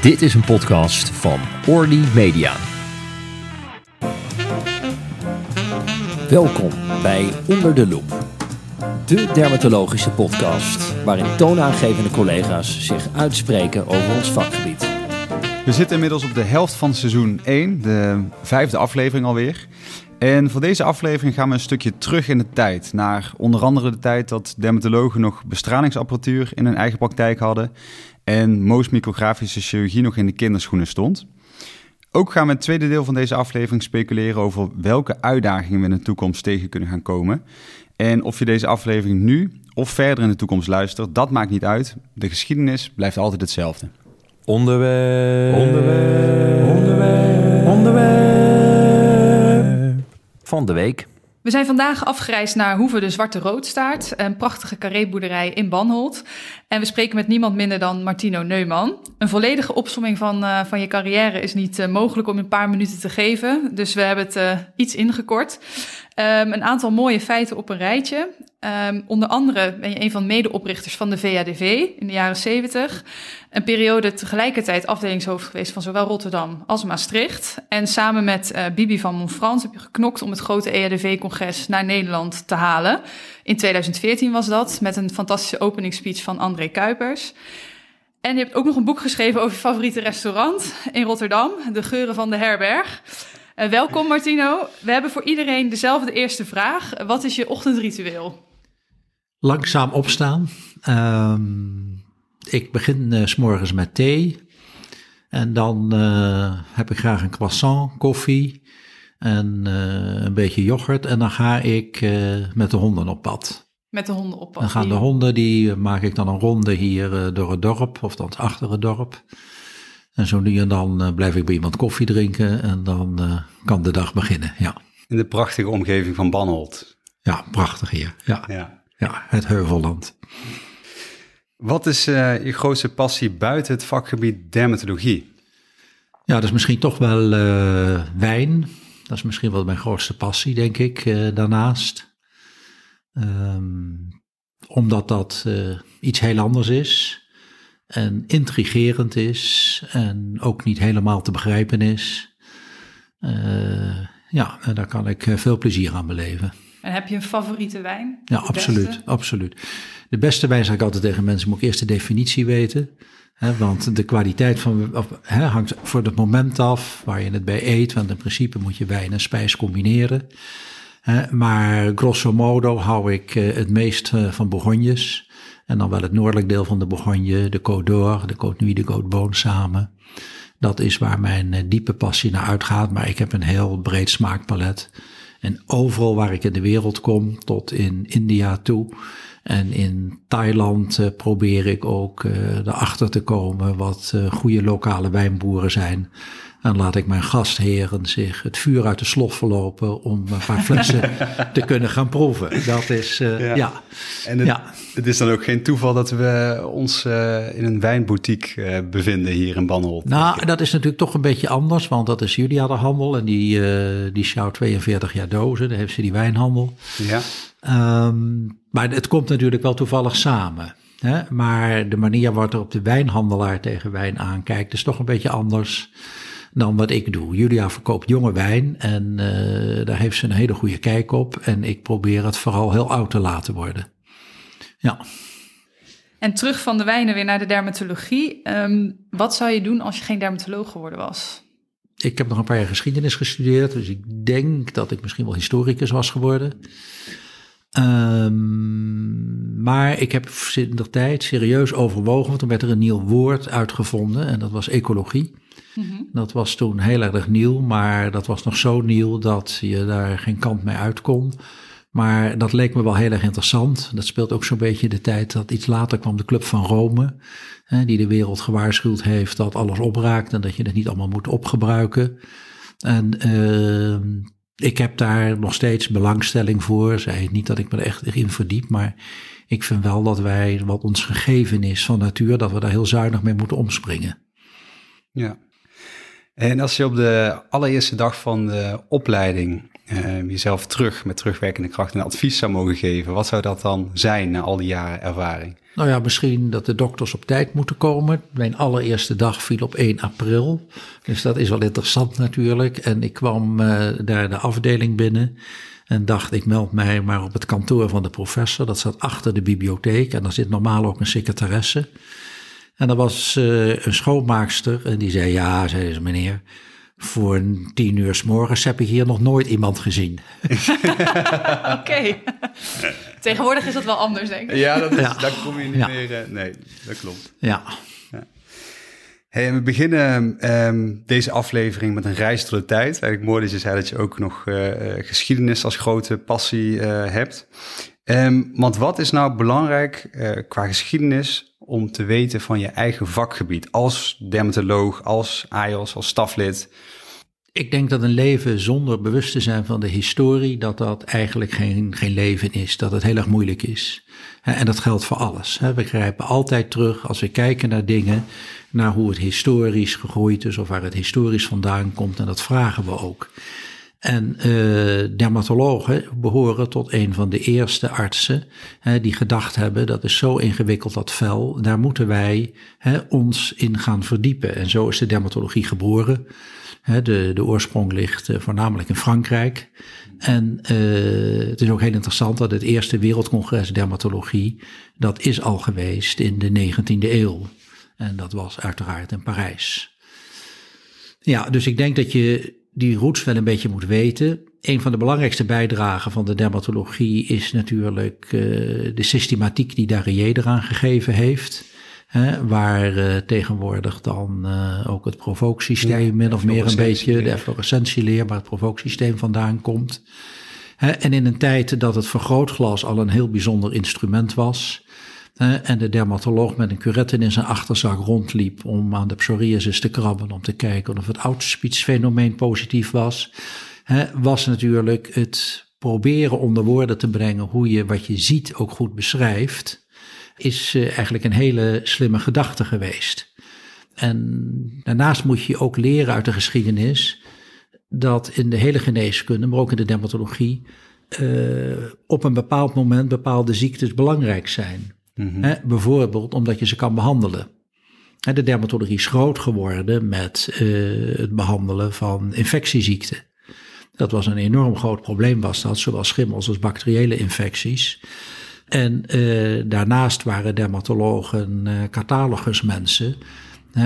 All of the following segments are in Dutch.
Dit is een podcast van Orly Media. Welkom bij Onder de Loep, de dermatologische podcast waarin toonaangevende collega's zich uitspreken over ons vakgebied. We zitten inmiddels op de helft van seizoen 1, de vijfde aflevering alweer. En voor deze aflevering gaan we een stukje terug in de tijd. Naar onder andere de tijd dat dermatologen nog bestralingsapparatuur in hun eigen praktijk hadden. En micrografische chirurgie nog in de kinderschoenen stond. Ook gaan we in het tweede deel van deze aflevering speculeren over welke uitdagingen we in de toekomst tegen kunnen gaan komen. En of je deze aflevering nu of verder in de toekomst luistert, dat maakt niet uit. De geschiedenis blijft altijd hetzelfde. Onderwerp. Onderwerp. Onderwerp. Onderwerp. Van de week. We zijn vandaag afgereisd naar Hoeve de Zwarte Roodstaart, een prachtige carréboerderij in Banholt. En we spreken met niemand minder dan Martino Neumann. Een volledige opsomming van, uh, van je carrière is niet uh, mogelijk om in een paar minuten te geven, dus we hebben het uh, iets ingekort. Um, een aantal mooie feiten op een rijtje. Um, onder andere ben je een van de medeoprichters van de VADV in de jaren 70. Een periode tegelijkertijd afdelingshoofd geweest van zowel Rotterdam als Maastricht. En samen met uh, Bibi van Montfrans heb je geknokt om het grote EADV-congres naar Nederland te halen. In 2014 was dat, met een fantastische openingsspeech van André Kuipers. En je hebt ook nog een boek geschreven over je favoriete restaurant in Rotterdam, De Geuren van de Herberg. Uh, welkom Martino. We hebben voor iedereen dezelfde eerste vraag. Wat is je ochtendritueel? Langzaam opstaan. Um, ik begin uh, s morgens met thee. En dan uh, heb ik graag een croissant, koffie en uh, een beetje yoghurt. En dan ga ik met de honden op pad. Met de honden op pad? Dan gaan de honden, die maak ik dan een ronde hier door het dorp, of dan achter het dorp. En zo nu en dan blijf ik bij iemand koffie drinken en dan kan de dag beginnen, ja. In de prachtige omgeving van Banholt. Ja, prachtig hier, ja. Ja, ja het Heuvelland. Wat is uh, je grootste passie buiten het vakgebied dermatologie? Ja, dat is misschien toch wel uh, wijn. Dat is misschien wel mijn grootste passie, denk ik, uh, daarnaast. Um, omdat dat iets heel anders is en intrigerend is en ook niet helemaal te begrijpen is. ja, en daar kan ik veel plezier aan beleven. En heb je een favoriete wijn? Ja, absoluut, beste? absoluut. De beste wijn zeg ik altijd tegen mensen, moet ik eerst de definitie weten. Hè, want de kwaliteit van, of, hè, hangt voor het moment af waar je het bij eet. Want in principe moet je wijn en spijs combineren. Hè, maar grosso modo hou ik uh, het meest uh, van Bourgognes. En dan wel het noordelijk deel van de Bourgogne, de Côte d'Or, de Côte Nuit, de Côte Beaune samen. Dat is waar mijn uh, diepe passie naar uitgaat. Maar ik heb een heel breed smaakpalet. En overal waar ik in de wereld kom, tot in India toe. En in Thailand uh, probeer ik ook uh, erachter te komen wat uh, goede lokale wijnboeren zijn. Laat ik mijn gastheren zich het vuur uit de slof verlopen om een paar flessen te kunnen gaan proeven. Dat is, ja. ja. En het, ja. het, is dan ook geen toeval dat we ons in een wijnboutique bevinden hier in Banholt. Nou, dat is natuurlijk toch een beetje anders, want dat is Julia de Handel en die, die sjouwt 42 jaar dozen. Daar heeft ze die wijnhandel. Ja. Um, maar het komt natuurlijk wel toevallig samen. Hè? Maar de manier waarop op de wijnhandelaar tegen wijn aankijkt, is toch een beetje anders dan wat ik doe. Julia verkoopt jonge wijn en uh, daar heeft ze een hele goede kijk op. En ik probeer het vooral heel oud te laten worden. Ja. En terug van de wijnen weer naar de dermatologie. Um, wat zou je doen als je geen dermatoloog geworden was? Ik heb nog een paar jaar geschiedenis gestudeerd, dus ik denk dat ik misschien wel historicus was geworden. Um, maar ik heb in de tijd serieus overwogen, want toen werd er een nieuw woord uitgevonden en dat was ecologie. Mm-hmm. Dat was toen heel erg nieuw, maar dat was nog zo nieuw dat je daar geen kant mee uit kon. Maar dat leek me wel heel erg interessant. Dat speelt ook zo'n beetje de tijd dat iets later kwam de Club van Rome, hè, die de wereld gewaarschuwd heeft dat alles opraakt en dat je het niet allemaal moet opgebruiken. En uh, ik heb daar nog steeds belangstelling voor. Zij niet dat ik me er echt in verdiep, maar ik vind wel dat wij, wat ons gegeven is van natuur, dat we daar heel zuinig mee moeten omspringen. Ja. En als je op de allereerste dag van de opleiding uh, jezelf terug met terugwerkende kracht een advies zou mogen geven, wat zou dat dan zijn na al die jaren ervaring? Nou ja, misschien dat de dokters op tijd moeten komen. Mijn allereerste dag viel op 1 april. Dus dat is wel interessant natuurlijk. En ik kwam uh, daar de afdeling binnen. En dacht, ik meld mij maar op het kantoor van de professor. Dat zat achter de bibliotheek. En daar zit normaal ook een secretaresse. En er was uh, een schoonmaakster. En die zei, ja, zei ze, meneer voor tien uur s morgens heb ik hier nog nooit iemand gezien. Oké. Tegenwoordig is dat wel anders, denk ik. Ja, dat is, ja. daar kom je niet meer... Uh, nee, dat klopt. Ja. ja. Hey, we beginnen um, deze aflevering met een reis door de tijd. Eigenlijk mooi dat je zei dat je ook nog uh, geschiedenis als grote passie uh, hebt. Um, want wat is nou belangrijk qua geschiedenis om te weten van je eigen vakgebied als dermatoloog, als AIOS, als staflid? Ik denk dat een leven zonder bewust te zijn van de historie, dat dat eigenlijk geen, geen leven is, dat het heel erg moeilijk is. En dat geldt voor alles. We grijpen altijd terug als we kijken naar dingen, naar hoe het historisch gegroeid is of waar het historisch vandaan komt. En dat vragen we ook. En uh, dermatologen behoren tot een van de eerste artsen hè, die gedacht hebben dat is zo ingewikkeld dat vel, daar moeten wij hè, ons in gaan verdiepen. En zo is de dermatologie geboren. Hè, de, de oorsprong ligt uh, voornamelijk in Frankrijk. En uh, het is ook heel interessant dat het eerste wereldcongres dermatologie, dat is al geweest in de 19e eeuw. En dat was uiteraard in Parijs. Ja, dus ik denk dat je die roots wel een beetje moet weten. Een van de belangrijkste bijdragen van de dermatologie is natuurlijk uh, de systematiek die Darier eraan gegeven heeft. Hè, waar uh, tegenwoordig dan uh, ook het provooksysteem ja, min of meer een beetje, de efflorescentieleer, maar het provooksysteem vandaan komt. Hè, en in een tijd dat het vergrootglas al een heel bijzonder instrument was, en de dermatoloog met een curette in zijn achterzak rondliep om aan de psoriasis te krabben, om te kijken of het fenomeen positief was, was natuurlijk het proberen onder woorden te brengen hoe je wat je ziet ook goed beschrijft, is eh, eigenlijk een hele slimme gedachte geweest. En daarnaast moet je ook leren uit de geschiedenis dat in de hele geneeskunde, maar ook in de dermatologie, uh, op een bepaald moment bepaalde ziektes belangrijk zijn. Mm bijvoorbeeld omdat je ze kan behandelen. de dermatologie is groot geworden met uh, het behandelen van infectieziekten. Dat was een enorm groot probleem, was dat, zowel schimmels als bacteriële infecties. En uh, daarnaast waren dermatologen uh, catalogusmensen.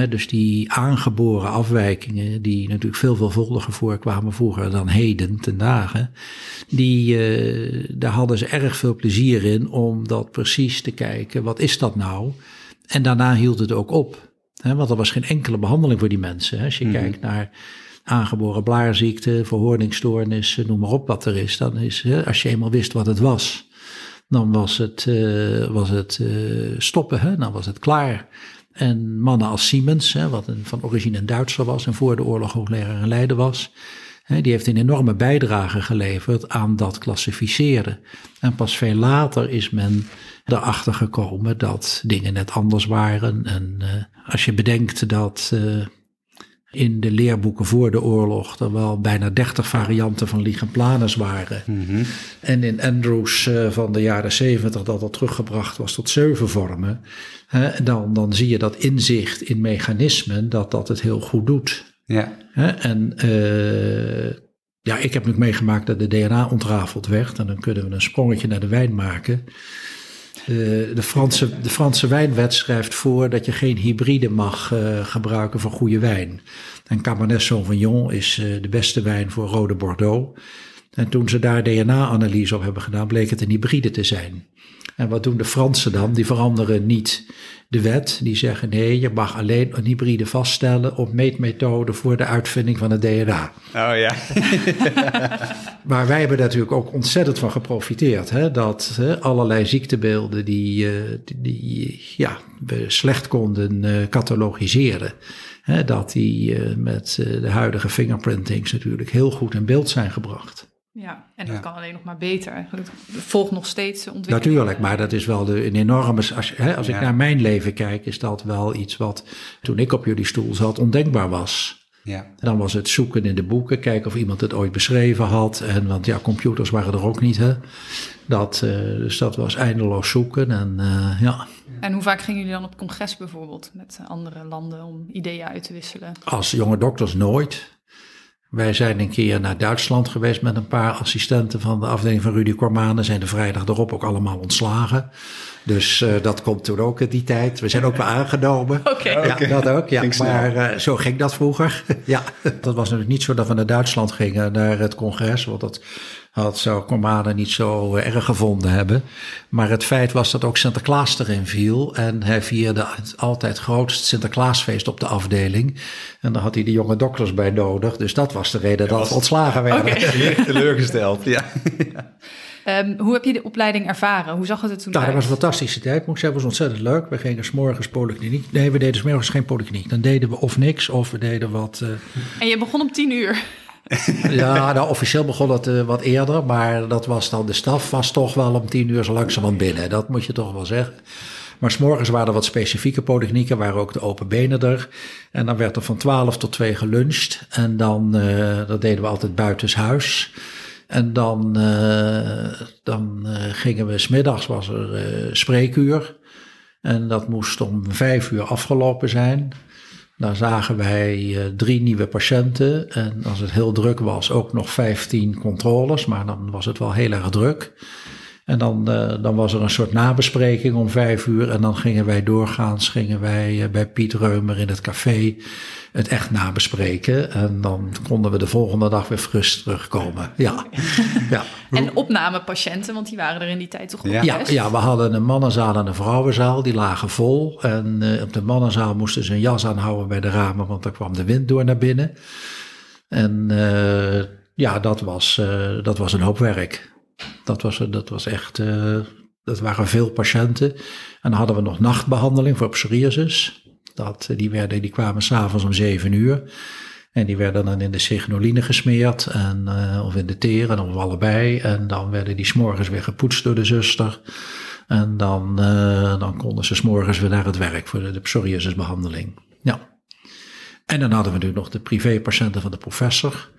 Dus die aangeboren afwijkingen, die natuurlijk veel veelvuldiger voorkwamen vroeger dan heden ten dagen, die, uh, daar hadden ze erg veel plezier in om dat precies te kijken, wat is dat nou? En daarna hield het ook op. Want er was geen enkele behandeling voor die mensen. Als je mm kijkt naar aangeboren blaarziekte, verhoordingsstoornissen, noem maar op wat er is. Dan is, als je eenmaal wist wat het was, dan was het, uh, was het uh, stoppen, dan was het klaar. En mannen als Siemens, hè, wat een, van origine een Duitser was en voor de oorlog hoogleraar in Leiden was, die heeft een enorme bijdrage geleverd aan dat klassificeren. En pas veel later is men erachter gekomen dat dingen net anders waren. En uh, als je bedenkt dat uh, in de leerboeken voor de oorlog er wel bijna 30 varianten van ligenplanus waren. Mm -hmm. En in Andrews uh, van de jaren 70 dat dat teruggebracht was tot zeven vormen. Dan, dan zie je dat inzicht in mechanismen, dat dat het heel goed doet. Ja. En uh, ja, ik heb nu meegemaakt dat de DNA ontrafeld werd. En dan kunnen we een sprongetje naar de wijn maken. Uh, de, Franse, de Franse wijnwet schrijft voor dat je geen hybride mag uh, gebruiken voor goede wijn. En Cabernet Sauvignon is de beste wijn voor rode Bordeaux. En toen ze daar DNA-analyse op hebben gedaan, bleek het een hybride te zijn. En wat doen de Fransen dan? Die veranderen niet de wet. Die zeggen nee, je mag alleen een hybride vaststellen op meetmethode voor de uitvinding van het DNA. Oh ja. maar wij hebben natuurlijk ook ontzettend van geprofiteerd. Hè? Dat hè, allerlei ziektebeelden die, uh, die, ja, we slecht konden uh, catalogiseren. Hè, dat die uh, met de huidige fingerprintings natuurlijk heel goed in beeld zijn gebracht. Ja, en dat kan alleen nog maar beter. Het volgt nog steeds ontwikkeling. Natuurlijk, maar dat is wel de, een enorme... Als, hè, als ik naar mijn leven kijk, is dat wel iets wat toen ik op jullie stoel zat ondenkbaar was. Ja. En dan was het zoeken in de boeken, kijken of iemand het ooit beschreven had. En, want ja, computers waren er ook niet. Hè? Dat, uh, dus dat was eindeloos zoeken. En, uh, ja. en hoe vaak gingen jullie dan op congres bijvoorbeeld met andere landen om ideeën uit te wisselen? Als jonge dokters nooit. Wij zijn een keer naar Duitsland geweest met een paar assistenten van de afdeling van Rudy Kormanen. Zijn de vrijdag erop ook allemaal ontslagen. Dus uh, dat komt toen ook in die tijd. We zijn ook wel aangenomen. Oké. Okay. Ja, okay. dat ook. Ja. Maar uh, zo ging dat vroeger. ja, dat was natuurlijk niet zo dat we naar Duitsland gingen, naar het congres. Want dat had zou Kormanen niet zo erg gevonden hebben. Maar het feit was dat ook Sinterklaas erin viel. En hij vierde het altijd grootst Sinterklaasfeest op de afdeling. En daar had hij de jonge dokters bij nodig. Dus dat was de reden dat we ontslagen werden. Okay. Teleurgesteld, ja. Um, hoe heb je de opleiding ervaren? Hoe zag het er toen nou, uit? dat was een fantastische tijd, moet ik zeggen. was ontzettend leuk. We gingen s'morgens polykliniek. Nee, we deden s'morgens geen polykliniek. Dan deden we of niks, of we deden wat... Uh... En je begon om tien uur? ja, nou, officieel begon het uh, wat eerder. Maar dat was dan, de staf was toch wel om tien uur zo langzamerhand binnen. Dat moet je toch wel zeggen. Maar s'morgens waren er wat specifieke polyklinieken, waren ook de open benen er. En dan werd er van 12 tot 2 geluncht. En dan, uh, dat deden we altijd buitenshuis. En dan, uh, dan gingen we, smiddags was er spreekuur. En dat moest om vijf uur afgelopen zijn. Daar zagen wij drie nieuwe patiënten. En als het heel druk was, ook nog vijftien controles. Maar dan was het wel heel erg druk. En dan, dan was er een soort nabespreking om vijf uur. En dan gingen wij doorgaans gingen wij bij Piet Reumer in het café het echt nabespreken. En dan konden we de volgende dag weer fris terugkomen. Ja. ja. En opnamepatiënten, want die waren er in die tijd toch ja. ja, ja, we hadden een mannenzaal en een vrouwenzaal. Die lagen vol. En uh, op de mannenzaal moesten ze een jas aanhouden bij de ramen, want daar kwam de wind door naar binnen. En uh, ja, dat was, uh, dat was een hoop werk. Dat was, dat was echt, dat waren veel patiënten. En dan hadden we nog nachtbehandeling voor psoriasis. Dat, die, werden, die kwamen s'avonds om zeven uur. En die werden dan in de signoline gesmeerd, en, of in de teren, of allebei. En dan werden die s'morgens weer gepoetst door de zuster. En dan, dan konden ze s'morgens weer naar het werk voor de, de psoriasisbehandeling. Ja. En dan hadden we nu nog de privépatiënten van de professor.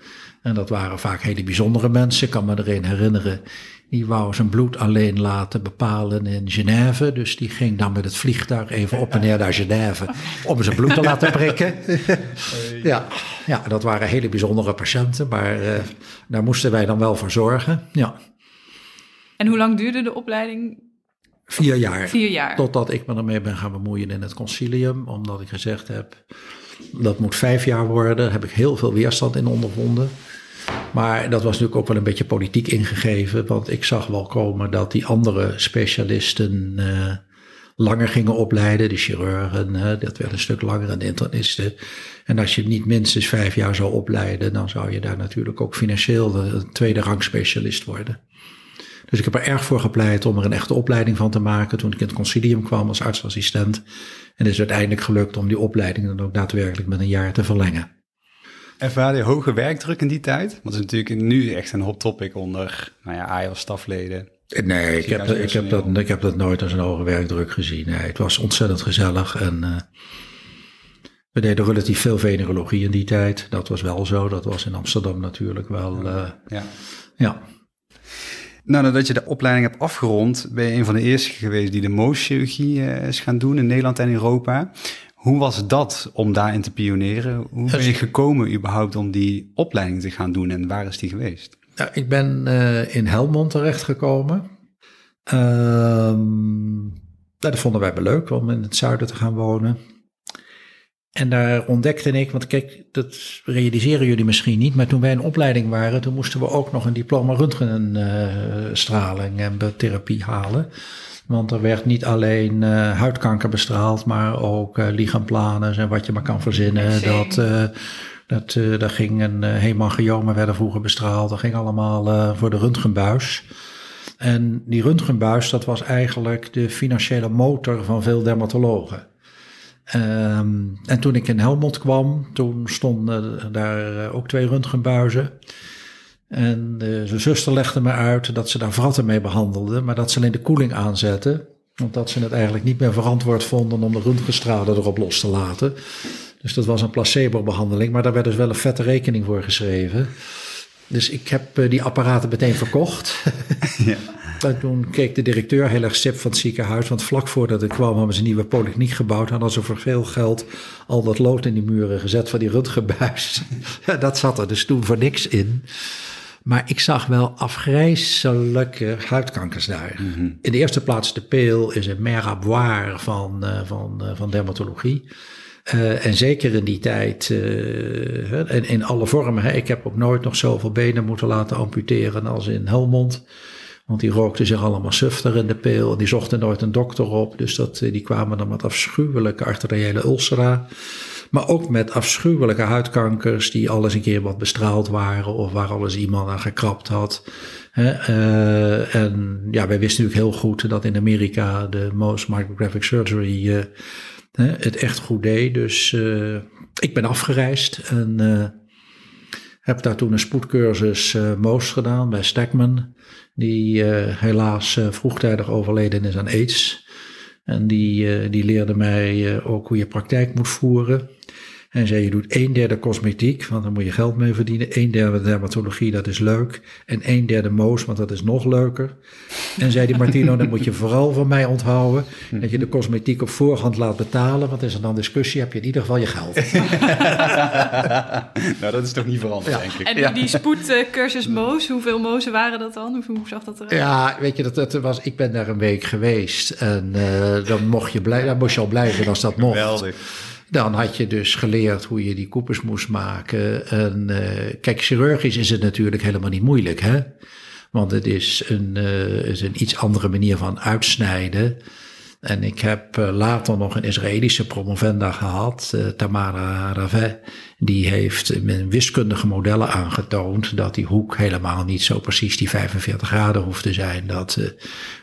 En dat waren vaak hele bijzondere mensen. Ik kan me er een herinneren. Die wou zijn bloed alleen laten bepalen in Genève. Dus die ging dan met het vliegtuig even op en neer naar Genève. om zijn bloed te laten prikken. ja, ja, dat waren hele bijzondere patiënten. Maar uh, daar moesten wij dan wel voor zorgen. Ja. En hoe lang duurde de opleiding? Vier jaar. Vier jaar. Totdat ik me ermee ben gaan bemoeien in het concilium. Omdat ik gezegd heb, dat moet vijf jaar worden. Daar heb ik heel veel weerstand in ondervonden. Maar dat was natuurlijk ook wel een beetje politiek ingegeven. Want ik zag wel komen dat die andere specialisten uh, langer gingen opleiden. De chirurgen, dat werd een stuk langer. En de internisten. En als je niet minstens vijf jaar zou opleiden. dan zou je daar natuurlijk ook financieel een tweede rang specialist worden. Dus ik heb er erg voor gepleit om er een echte opleiding van te maken. Toen ik in het concilium kwam als artsassistent. En het is uiteindelijk gelukt om die opleiding dan ook daadwerkelijk met een jaar te verlengen. Ervaarde je hoge werkdruk in die tijd? Want het is natuurlijk nu echt een hot topic onder nou ja, AIOS-stafleden. Nee, ik heb, ik, heb dat, ik heb dat nooit als een hoge werkdruk gezien. Nee, het was ontzettend gezellig en uh, we deden relatief veel venerologie in die tijd. Dat was wel zo. Dat was in Amsterdam natuurlijk wel. Uh, ja. ja. Nou, nadat je de opleiding hebt afgerond, ben je een van de eerste geweest die de mooschirurgie uh, is gaan doen in Nederland en Europa. Hoe was dat om daarin te pioneren? Hoe ben je gekomen überhaupt om die opleiding te gaan doen en waar is die geweest? Nou, ik ben uh, in Helmond terechtgekomen. Nou, dat vonden wij wel leuk om in het zuiden te gaan wonen. En daar ontdekte ik, want kijk, dat realiseren jullie misschien niet, maar toen wij in opleiding waren, toen moesten we ook nog een diploma röntgenstraling en therapie halen. Want er werd niet alleen uh, huidkanker bestraald, maar ook uh, lichaamplanen en wat je maar kan verzinnen. Dat, uh, dat, daar ging een hemangiomen werden vroeger bestraald. Dat ging allemaal voor de röntgenbuis. En die röntgenbuis, dat was eigenlijk de financiële motor van veel dermatologen. Um, en toen ik in Helmond kwam, toen stonden daar ook twee röntgenbuizen. En uh, zijn zuster legde me uit dat ze daar vratten mee behandelde, maar dat ze alleen de koeling aanzetten. Omdat ze het eigenlijk niet meer verantwoord vonden om de röntgenstralen erop los te laten. Dus dat was een placebo-behandeling, maar daar werd dus wel een vette rekening voor geschreven. Dus ik heb uh, die apparaten meteen verkocht. ja. En toen keek de directeur heel erg sip van het ziekenhuis. Want vlak voordat ik kwam hadden ze een nieuwe polykliniek gebouwd. Hadden ze voor veel geld al dat lood in die muren gezet van die röntgenbuis. dat zat er dus toen voor niks in. Maar ik zag wel afgrijzelijke huidkankers daar. Mm -hmm. In de eerste plaats de peel is een meraboire van, uh, van, uh, van dermatologie. Uh, en zeker in die tijd, in, in alle vormen. Hè. Ik heb ook nooit nog zoveel benen moeten laten amputeren als in Helmond. Want die rookten zich allemaal sufter in de peel. Die zochten nooit een dokter op. Dus dat, die kwamen dan met afschuwelijke arteriële ulcera. Maar ook met afschuwelijke huidkankers die alles een keer wat bestraald waren. Of waar alles iemand aan gekrapt had. Uh, en ja, wij wisten natuurlijk heel goed dat in Amerika de most micrographic surgery uh, het echt goed deed. Dus ik ben afgereisd en heb daar toen een spoedcursus Moos gedaan bij Stegman. Die helaas vroegtijdig overleden is aan AIDS. En die, die leerde mij ook hoe je praktijk moet voeren. En zei, je doet een derde cosmetiek, want dan moet je geld mee verdienen. Een derde dermatologie, dat is leuk. En een derde moos, want dat is nog leuker. En zei die Martino, dan moet je vooral van mij onthouden... dat je de cosmetiek op voorhand laat betalen. Want is er dan discussie, heb je in ieder geval je geld. nou, dat is toch niet veranderd, denk ik. En die, die spoedcursus moos, hoeveel mozen waren dat dan? Hoe, zag dat eruit? Ja, weet je, dat, dat was, ik ben daar een week geweest. En uh, dan, mocht je blij, dan moest je al blijven als dat mocht. Geweldig. Dan had je dus geleerd hoe je die koepels moest maken. En uh, kijk, chirurgisch is het natuurlijk helemaal niet moeilijk, hè? Want het is een, uh, een iets andere manier van uitsnijden. En ik heb uh, later nog een Israëlische promovenda gehad, Tamara Ravet. Die heeft met wiskundige modellen aangetoond dat die hoek helemaal niet zo precies die 45 graden hoeft te zijn. Dat,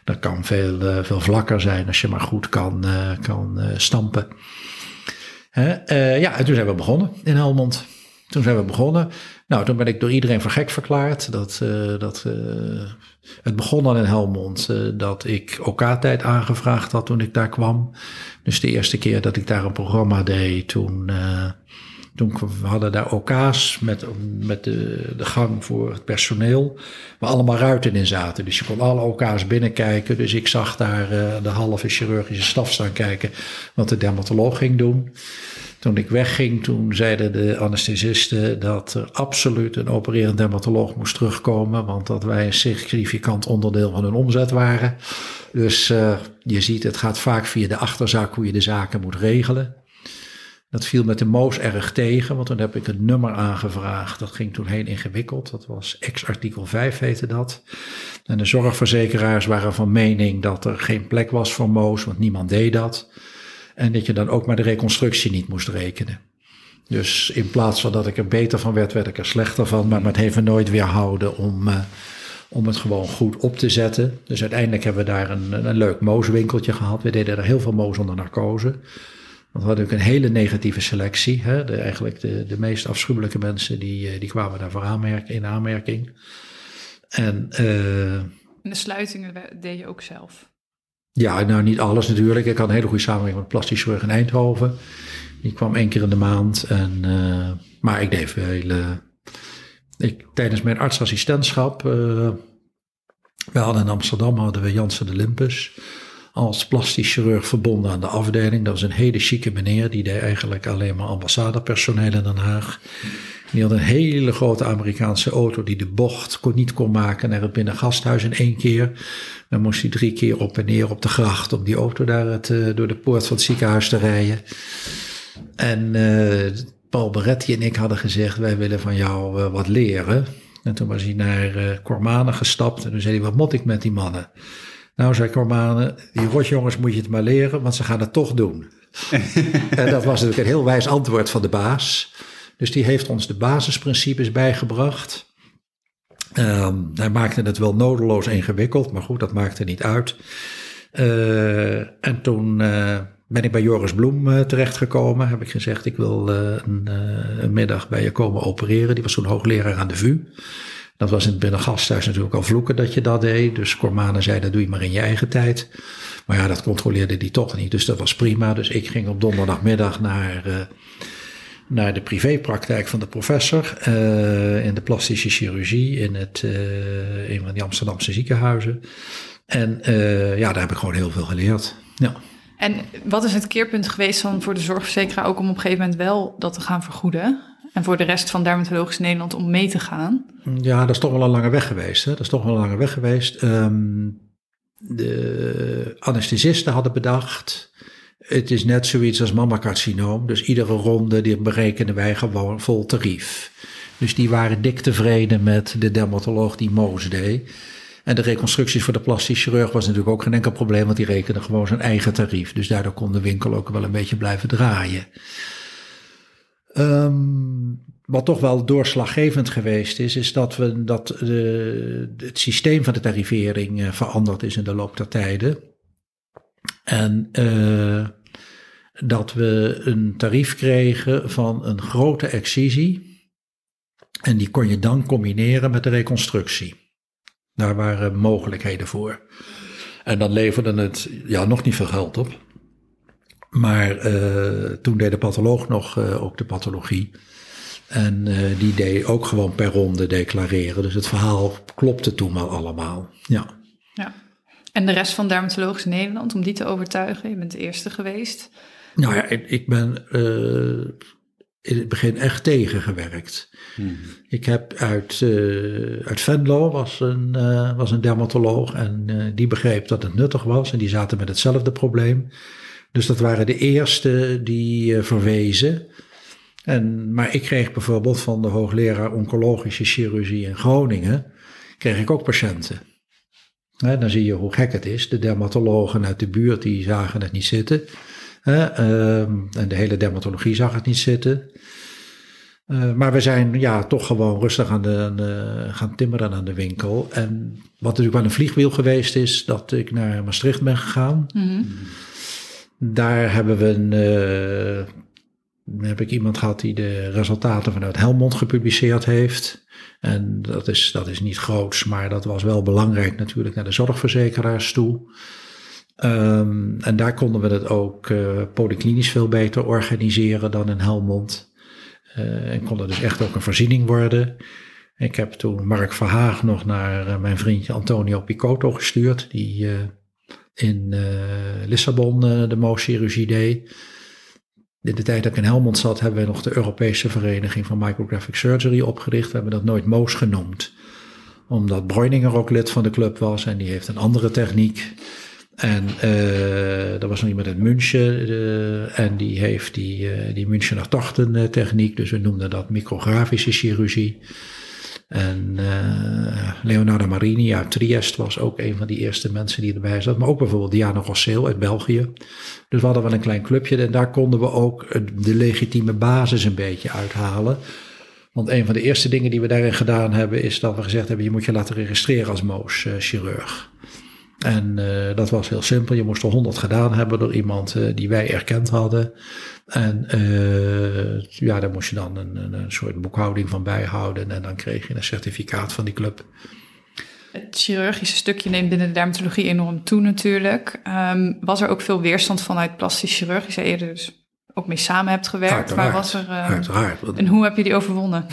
dat kan veel, veel vlakker zijn als je maar goed kan, kan stampen. Uh, ja, en toen zijn we begonnen in Helmond. Toen zijn we begonnen. Nou, toen ben ik door iedereen voor gek verklaard. Dat, uh, dat, uh, het begon al in Helmond dat ik OK-tijd aangevraagd had toen ik daar kwam. Dus de eerste keer dat ik daar een programma deed, toen toen we hadden daar OK's met, met de, de gang voor het personeel, waar allemaal ruiten in zaten. Dus je kon alle OK's binnenkijken. Dus ik zag daar uh, de halve chirurgische staf staan kijken wat de dermatoloog ging doen. Toen ik wegging, toen zeiden de anesthesisten dat er absoluut een opererend dermatoloog moest terugkomen, want dat wij een significant onderdeel van hun omzet waren. Dus uh, je ziet, het gaat vaak via de achterzak hoe je de zaken moet regelen. Dat viel met de Moos erg tegen, want toen heb ik een nummer aangevraagd. Dat ging toen heel ingewikkeld. Dat was ex-artikel 5 heette dat. En de zorgverzekeraars waren van mening dat er geen plek was voor Moos, want niemand deed dat. En dat je dan ook maar de reconstructie niet moest rekenen. Dus in plaats van dat ik er beter van werd, werd ik er slechter van. Maar het heeft me nooit weerhouden om, uh, om het gewoon goed op te zetten. Dus uiteindelijk hebben we daar een, een leuk mooswinkeltje gehad. We deden er heel veel moos onder narcose. Want we hadden ook een hele negatieve selectie. Hè? De, eigenlijk de, de meest afschuwelijke mensen die, eh, die kwamen daarvoor aanmerk, in aanmerking. En, uh, en de sluitingen deed je ook zelf? Ja, nou niet alles natuurlijk. Ik had een hele goede samenwerking met plastisch chirurg in Eindhoven. Die kwam één keer in de maand. En, uh, maar ik deed veel. ik, tijdens mijn artsassistentschap. we hadden in Amsterdam hadden we Jansen de Limpus als plastisch chirurg verbonden aan de afdeling. Dat was een hele chique meneer, die deed eigenlijk alleen maar ambassadepersoneel in Den Haag. Die had een hele grote Amerikaanse auto die de bocht kon, niet kon maken naar het binnengasthuis in één keer. Dan moest hij drie keer op en neer op de gracht om die auto daar het, uh, door de poort van het ziekenhuis te rijden. En uh, Paul Beretti en ik hadden gezegd, wij willen van jou uh, wat leren. En toen was hij naar uh, Cormanen gestapt en toen zei hij, wat moet ik met die mannen? Nou, zei Cormane, die rotjongens moet je het maar leren, want ze gaan het toch doen. en dat was natuurlijk een heel wijs antwoord van de baas. Dus die heeft ons de basisprincipes bijgebracht. Um, hij maakte het wel nodeloos ingewikkeld, maar goed, dat maakte niet uit. Uh, en toen uh, ben ik bij Joris Bloem uh, terechtgekomen. Heb ik gezegd, ik wil een, een, middag bij je komen opereren. Die was toen hoogleraar aan de VU. Dat was in het binnengasthuis natuurlijk al vloeken dat je dat deed. Dus Cormane zei, dat doe je maar in je eigen tijd. Maar ja, dat controleerde die toch niet. Dus dat was prima. Dus ik ging op donderdagmiddag naar, uh, naar de privépraktijk van de professor uh, in de plastische chirurgie in het, uh, een van die Amsterdamse ziekenhuizen. En ja, daar heb ik gewoon heel veel geleerd. Ja. En wat is het keerpunt geweest dan voor de zorgverzekeraar ook om op een gegeven moment wel dat te gaan vergoeden? En voor de rest van Dermatologisch Nederland om mee te gaan? Ja, dat is toch wel een lange weg geweest. Hè? Dat is toch wel een lange weg geweest. Um, de anesthesisten hadden bedacht. Het is net zoiets als mammacarcinoom. Dus iedere ronde die berekenen wij gewoon vol tarief. Dus die waren dik tevreden met de dermatoloog die Moos deed. En de reconstructies voor de plastisch chirurg was natuurlijk ook geen enkel probleem, want die rekende gewoon zijn eigen tarief. Dus daardoor kon de winkel ook wel een beetje blijven draaien. Um, wat toch wel doorslaggevend geweest is, is dat, we, dat de, het systeem van de tarivering uh, veranderd is in de loop der tijden. En uh, dat we een tarief kregen van een grote excisie. En die kon je dan combineren met de reconstructie. Daar waren mogelijkheden voor. En dan leverde het ja, nog niet veel geld op. Maar uh, toen deed de patholoog nog uh, ook de pathologie. En uh, die deed ook gewoon per ronde declareren. Dus het verhaal klopte toen maar allemaal. Ja. ja. En de rest van Dermatologisch Nederland, om die te overtuigen? Je bent de eerste geweest. Nou ja, ik, ik ben in het begin echt tegengewerkt. Hmm. Ik heb uit, uh, uit Venlo was een, uh, was een dermatoloog en uh, die begreep dat het nuttig was en die zaten met hetzelfde probleem. Dus dat waren de eerste die verwezen. En, maar ik kreeg bijvoorbeeld van de hoogleraar oncologische chirurgie in Groningen, kreeg ik ook patiënten. dan zie je hoe gek het is. De dermatologen uit de buurt die zagen het niet zitten. Ehm, en de hele dermatologie zag het niet zitten. Uh, maar we zijn ja, toch gewoon rustig aan de, aan de, gaan timmeren aan de winkel. En wat natuurlijk wel een vliegwiel geweest is, dat ik naar Maastricht ben gegaan. Mm Daar hebben we een, uh, heb ik iemand gehad die de resultaten vanuit Helmond gepubliceerd heeft. En dat is, dat is niet groots, maar dat was wel belangrijk natuurlijk naar de zorgverzekeraars toe. Um, en daar konden we het ook uh, polyklinisch veel beter organiseren dan in Helmond. Uh, en kon er dus echt ook een voorziening worden. Ik heb toen Mark Verhaag nog naar mijn vriendje Antonio Picotto gestuurd, die in Lissabon de mooschirurgie deed. In de tijd dat ik in Helmond zat, hebben we nog de Europese Vereniging van Micrographic Surgery opgericht. We hebben dat nooit Moos genoemd, omdat Breuninger ook lid van de club was en die heeft een andere techniek. En uh, er was nog iemand uit München en die heeft die, uh, die Münchener techniek, dus we noemden dat micrografische chirurgie. En Leonardo Marini uit Triest was ook een van die eerste mensen die erbij zat. Maar ook bijvoorbeeld Diana Rosseel uit België. Dus we hadden wel een klein clubje en daar konden we ook de legitieme basis een beetje uithalen. Want een van de eerste dingen die we daarin gedaan hebben is dat we gezegd hebben, je moet je laten registreren als Moos chirurg. En uh, dat was heel simpel. Je moest er 100 gedaan hebben door iemand uh, die wij erkend hadden. En uh, ja, daar moest je dan een, een, soort boekhouding van bijhouden. En dan kreeg je een certificaat van die club. Het chirurgische stukje neemt binnen de dermatologie enorm toe natuurlijk. Um, was er ook veel weerstand vanuit plastisch chirurg? Je zei eerder dus ook mee samen hebt gewerkt. Uiteraard, maar was er, uiteraard. En hoe heb je die overwonnen?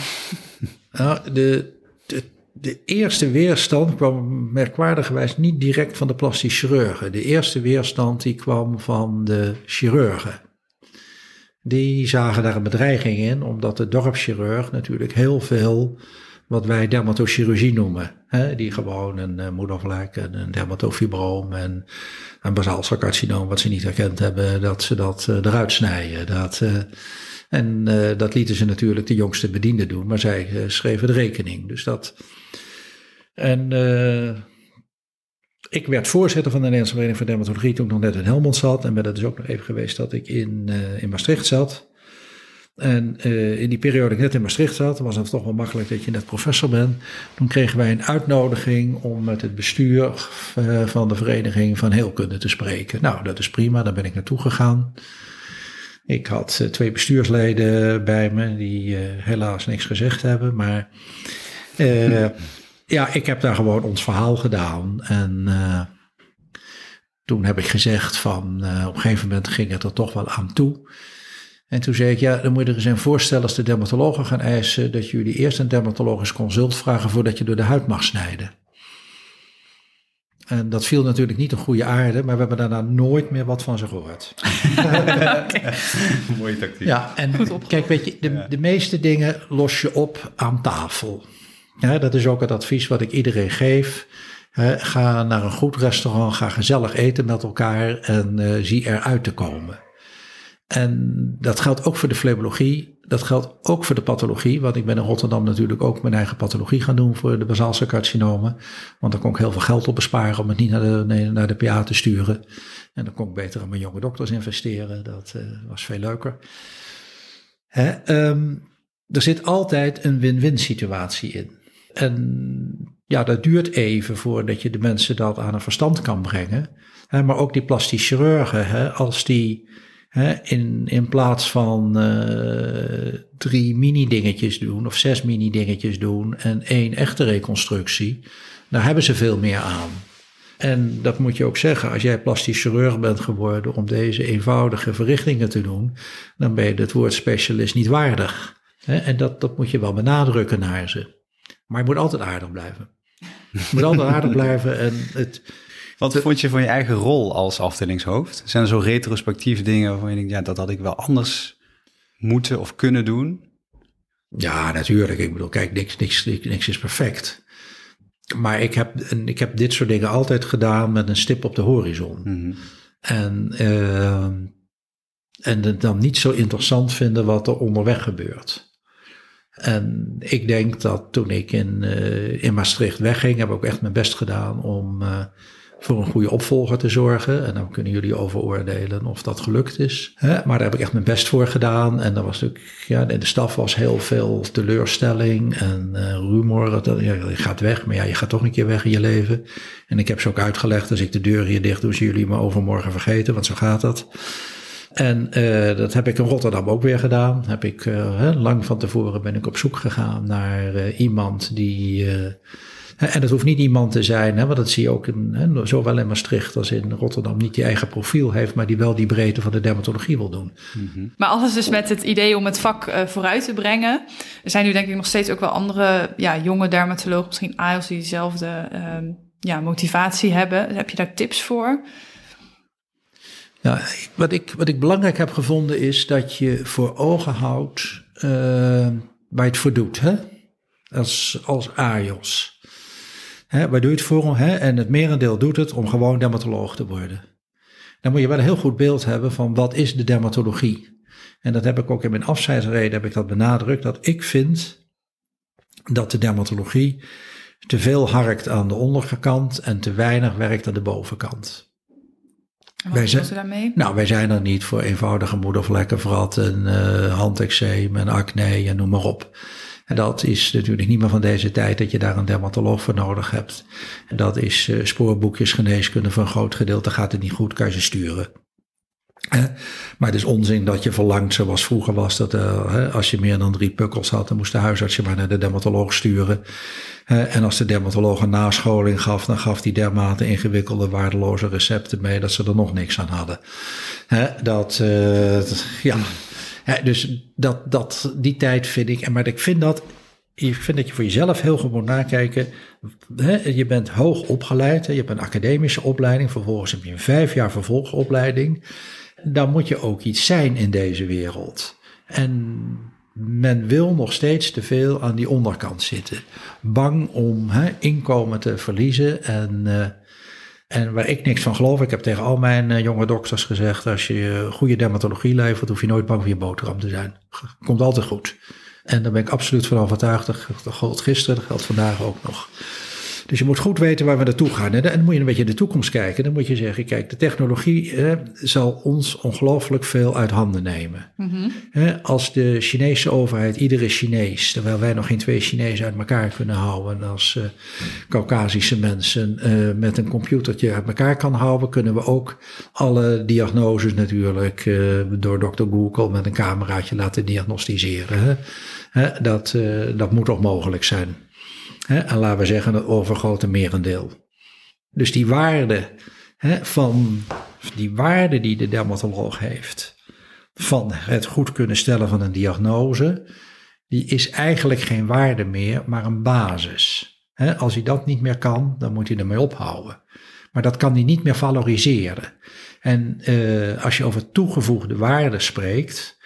Nou, de, de eerste weerstand kwam merkwaardigerwijs niet direct van de plastisch chirurgen. De eerste weerstand die kwam van de chirurgen. Die zagen daar een bedreiging in, omdat de dorpschirurg natuurlijk heel veel wat wij dermatochirurgie noemen. Hè, die gewoon een uh, moedervlek en een dermatofibroom en een basaalcelcarcinoom, wat ze niet herkend hebben, dat ze dat uh, eruit snijden. Dat, uh, en dat lieten ze natuurlijk de jongste bedienden doen, maar zij schreven de rekening. Dus dat, en uh, ik werd voorzitter van de Nederlandse Vereniging voor Dermatologie toen ik nog net in Helmond zat. En ben er dus ook nog even geweest dat ik in, uh, in Maastricht zat. En uh, in die periode dat ik net in Maastricht zat, was het toch wel makkelijk dat je net professor bent. Toen kregen wij een uitnodiging om met het bestuur van de vereniging van heelkunde te spreken. Nou, dat is prima, daar ben ik naartoe gegaan. Ik had twee bestuursleden bij me die helaas niks gezegd hebben, maar ik heb daar gewoon ons verhaal gedaan. En uh, toen heb ik gezegd van, uh, op een gegeven moment ging het er toch wel aan toe. En toen zei ik, ja, dan moet je er eens een voorstellen als de dermatologen gaan eisen dat jullie eerst een dermatologisch consult vragen voordat je door de huid mag snijden. En dat viel natuurlijk niet een goede aarde, maar we hebben daarna nooit meer wat van ze gehoord. Mooie tactiek. Ja, en kijk, weet je, de, de meeste dingen los je op aan tafel. Ja, dat is ook het advies wat ik iedereen geef. ga naar een goed restaurant, ga gezellig eten met elkaar en uh, zie eruit te komen. En dat geldt ook voor de flebologie, dat geldt ook voor de pathologie. Want ik ben in Rotterdam natuurlijk ook mijn eigen pathologie gaan doen voor de basaalse carcinomen. Want daar kon ik heel veel geld op besparen om het niet naar de, naar de PA te sturen. En dan kon ik beter aan mijn jonge dokters investeren. Dat uh, was veel leuker. Um, er zit altijd een win-win situatie in. En ja, dat duurt even voordat je de mensen dat aan een verstand kan brengen. Maar ook die plastisch chirurgen, als die in, in plaats van uh, drie mini-dingetjes doen of zes mini-dingetjes doen en één echte reconstructie, daar hebben ze veel meer aan. En dat moet je ook zeggen, als jij plastisch chirurg bent geworden om deze eenvoudige verrichtingen te doen, dan ben je het woord specialist niet waardig. En dat, dat moet je wel benadrukken naar ze. Maar je moet altijd aardig blijven. Je moet altijd aardig blijven en het, wat vond je van je eigen rol als afdelingshoofd? Zijn er zo retrospectieve dingen waarvan je denkt, ja, dat had ik wel anders moeten of kunnen doen? Ja, natuurlijk. Ik bedoel, kijk, niks, niks, niks is perfect. Maar ik heb, ik heb dit soort dingen altijd gedaan met een stip op de horizon. Mhm. En, uh, en het dan niet zo interessant vinden wat er onderweg gebeurt. En ik denk dat toen ik in, uh, in Maastricht wegging, heb ik ook echt mijn best gedaan om uh, voor een goede opvolger te zorgen. En dan kunnen jullie over oordelen of dat gelukt is. Maar daar heb ik echt mijn best voor gedaan. En dan was natuurlijk, ja, in de staf was heel veel teleurstelling en uh, rumor. Dat, ja, je gaat weg, maar ja, je gaat toch een keer weg in je leven. En ik heb ze ook uitgelegd, als ik de deur hier dicht doe, zien jullie me overmorgen vergeten, want zo gaat dat. En uh, dat heb ik in Rotterdam ook weer gedaan. Heb ik, uh, lang van tevoren ben ik op zoek gegaan naar uh, iemand die en het hoeft niet iemand te zijn, hè, want dat zie je ook in, hè, zowel in Maastricht als in Rotterdam, niet die eigen profiel heeft, maar die wel die breedte van de dermatologie wil doen. Mm-hmm. Maar alles dus met het idee om het vak uh, vooruit te brengen. Er zijn nu denk ik nog steeds ook wel andere ja, jonge dermatologen, misschien AIOS, die dezelfde uh, ja, motivatie hebben. Heb je daar tips voor? Ja, wat ik, wat ik belangrijk heb gevonden is dat je voor ogen houdt uh, waar het voor doet. Hè? Als, als AIOS. Hè, waar doe je het voor? Hè? En het merendeel doet het om gewoon dermatoloog te worden. Dan moet je wel een heel goed beeld hebben van wat is de dermatologie. En dat heb ik ook in mijn afscheidsreden heb ik dat benadrukt, dat ik vind dat de dermatologie te veel harkt aan de onderkant en te weinig werkt aan de bovenkant. En wat wij zijn, daarmee? Nou, wij zijn er niet voor eenvoudige moedervlekkenvrat en uh, handeczeem en acne en noem maar op. En dat is natuurlijk niet meer van deze tijd dat je daar een dermatoloog voor nodig hebt. En dat is uh, spoorboekjes geneeskunde voor een groot gedeelte gaat het niet goed, kan je ze sturen. Maar het is onzin dat je verlangt, zoals vroeger was, dat uh, als je meer dan drie pukkels had, dan moest de huisarts je maar naar de dermatoloog sturen. en als de dermatoloog een nascholing gaf, dan gaf die dermate ingewikkelde, waardeloze recepten mee dat ze er nog niks aan hadden. dat, uh, ja, ja, dus dat, dat, die tijd vind ik, maar ik vind dat, ik vind dat je voor jezelf heel goed moet nakijken. je bent hoog opgeleid, je hebt een academische opleiding, vervolgens heb je een vijf jaar vervolgopleiding. Dan moet je ook iets zijn in deze wereld. En men wil nog steeds te veel aan die onderkant zitten. Bang om inkomen te verliezen en... Uh, en waar ik niks van geloof, ik heb tegen al mijn uh, jonge dokters gezegd, als je goede dermatologie levert, hoef je nooit bang voor je boterham te zijn. Komt altijd goed. En daar ben ik absoluut van overtuigd. Dat geldt gisteren, dat geldt vandaag ook nog. Dus je moet goed weten waar we naartoe gaan. En dan moet je een beetje in de toekomst kijken. Dan moet je zeggen, kijk, de technologie zal ons ongelooflijk veel uit handen nemen. Mm-hmm. als de Chinese overheid, iedere Chinees, terwijl wij nog geen twee Chinezen uit elkaar kunnen houden, als uh, Caucasische mensen uh, met een computertje uit elkaar kan houden, kunnen we ook alle diagnoses natuurlijk uh, door Dr. Google met een cameraatje laten diagnosticeren. Hè? dat, dat moet toch mogelijk zijn. Hè, en laten we zeggen het overgrote merendeel. Dus die waarde hè, van die waarde die de dermatoloog heeft, van het goed kunnen stellen van een diagnose, die is eigenlijk geen waarde meer, maar een basis. als hij dat niet meer kan, dan moet hij ermee ophouden. Maar dat kan hij niet meer valoriseren. En uh, als je over toegevoegde waarde spreekt,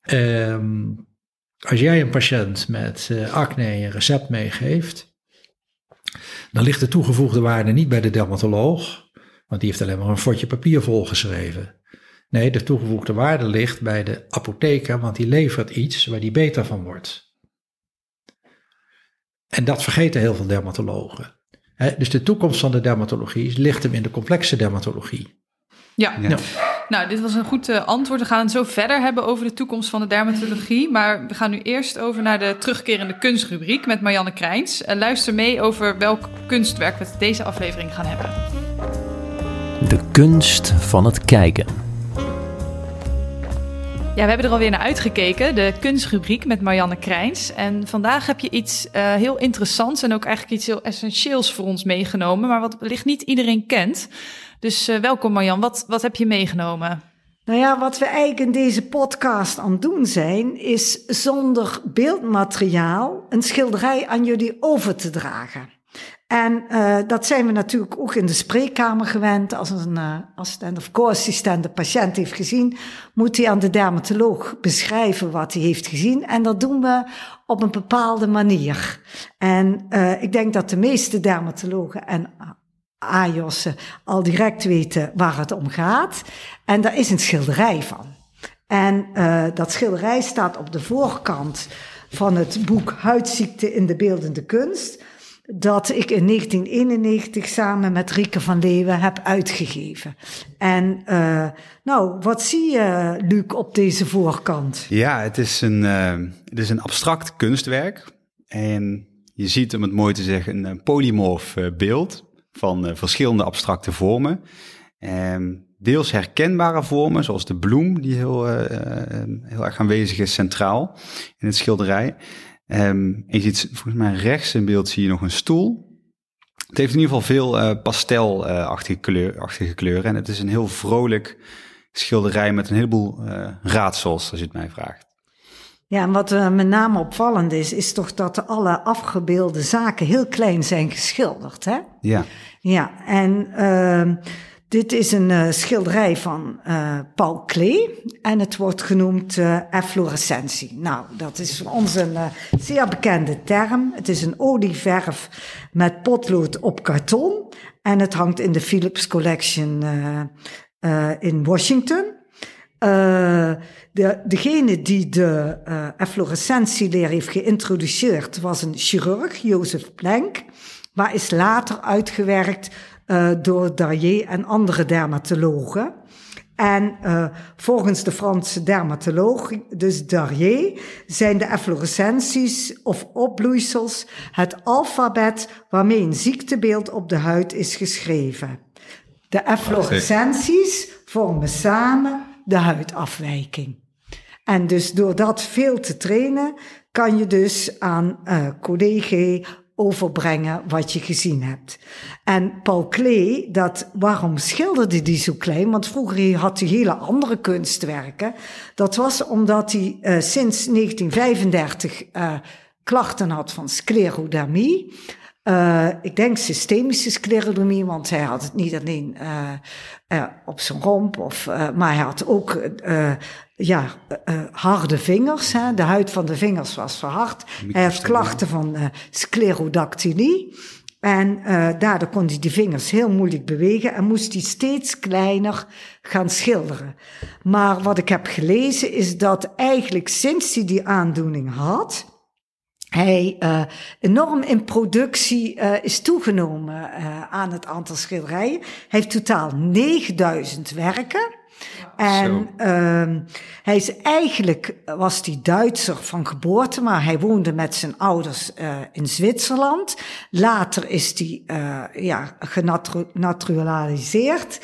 ehm, als jij een patiënt met uh, acne een recept meegeeft, dan ligt de toegevoegde waarde niet bij de dermatoloog, want die heeft alleen maar een fotje papier volgeschreven. Nee, de toegevoegde waarde ligt bij de apotheker, want die levert iets waar die beter van wordt. En dat vergeten heel veel dermatologen. dus de toekomst van de dermatologie ligt hem in de complexe dermatologie. Ja. ja. Nou, dit was een goed uh, antwoord. We gaan het zo verder hebben over de toekomst van de dermatologie. Maar we gaan nu eerst over naar de terugkerende kunstrubriek met Marianne Krijns. Uh, luister mee over welk kunstwerk we deze aflevering gaan hebben. De kunst van het kijken. Ja, we hebben er alweer naar uitgekeken, de kunstrubriek met Marianne Krijns. En vandaag heb je iets uh, heel interessants en ook eigenlijk iets heel essentieels voor ons meegenomen, maar wat wellicht niet iedereen kent. Dus uh, welkom Marjan, wat, wat heb je meegenomen? Nou ja, wat we eigenlijk in deze podcast aan het doen zijn, is zonder beeldmateriaal een schilderij aan jullie over te dragen. En uh, dat zijn we natuurlijk ook in de spreekkamer gewend. Als een uh, assistent of co-assistent de patiënt heeft gezien, moet hij aan de dermatoloog beschrijven wat hij heeft gezien. En dat doen we op een bepaalde manier. En ik denk dat de meeste dermatologen en AJOS'en al direct weten waar het om gaat. En daar is een schilderij van. En dat schilderij staat op de voorkant van het boek Huidziekte in de beeldende kunst dat ik in 1991 samen met Rieke van Leeuwen heb uitgegeven. En uh, nou, wat zie je, Luc, op deze voorkant? Ja, het is een, uh, het is een abstract kunstwerk. En je ziet, om het mooi te zeggen, een polymorf beeld van verschillende abstracte vormen. Um, deels herkenbare vormen, zoals de bloem, die heel, heel erg aanwezig is centraal in het schilderij. Um, je ziet volgens mij rechts in beeld zie je nog een stoel. Het heeft in ieder geval veel uh, pastelachtige kleur, kleuren. En het is een heel vrolijk schilderij met een heleboel raadsels, als je het mij vraagt. Ja, en wat uh, met name opvallend is, is toch dat alle afgebeelde zaken heel klein zijn geschilderd, hè? Ja. Ja, en uh, dit is een uh, schilderij van uh, Paul Klee en het wordt genoemd efflorescentie. Nou, dat is voor ons een zeer bekende term. Het is een olieverf met potlood op karton en het hangt in de Philips Collection in Washington. De, degene die de efflorescentieleer heeft geïntroduceerd was een chirurg, Jozef Planck, maar is later uitgewerkt uh, door Darrier en andere dermatologen. En uh, volgens de Franse dermatoloog, dus Darrier, zijn de efflorescenties of opbloeisels het alfabet waarmee een ziektebeeld op de huid is geschreven. De efflorescenties vormen samen de huidafwijking. En dus door dat veel te trainen, kan je dus aan uh, collega overbrengen wat je gezien hebt. En Paul Klee, dat, waarom schilderde die zo klein? Want vroeger had hij hele andere kunstwerken. Dat was omdat hij uh, sinds 1935 uh, eh, klachten had van sclerodermie. Uh, ik denk systemische sclerodermie, want hij had het niet alleen uh, op zijn romp, of, maar hij had ook ja, harde vingers. Hè. De huid van de vingers was verhard. Hij had klachten van sclerodactylie. En daardoor kon hij die vingers heel moeilijk bewegen en moest hij steeds kleiner gaan schilderen. Maar wat ik heb gelezen is dat eigenlijk sinds hij die aandoening had, hij uh, enorm in productie uh, is toegenomen uh, aan het aantal schilderijen. Hij heeft totaal 9000 werken. En uh, hij is eigenlijk, was hij Duitser van geboorte, maar hij woonde met zijn ouders in Zwitserland. Later is hij ja, genaturaliseerd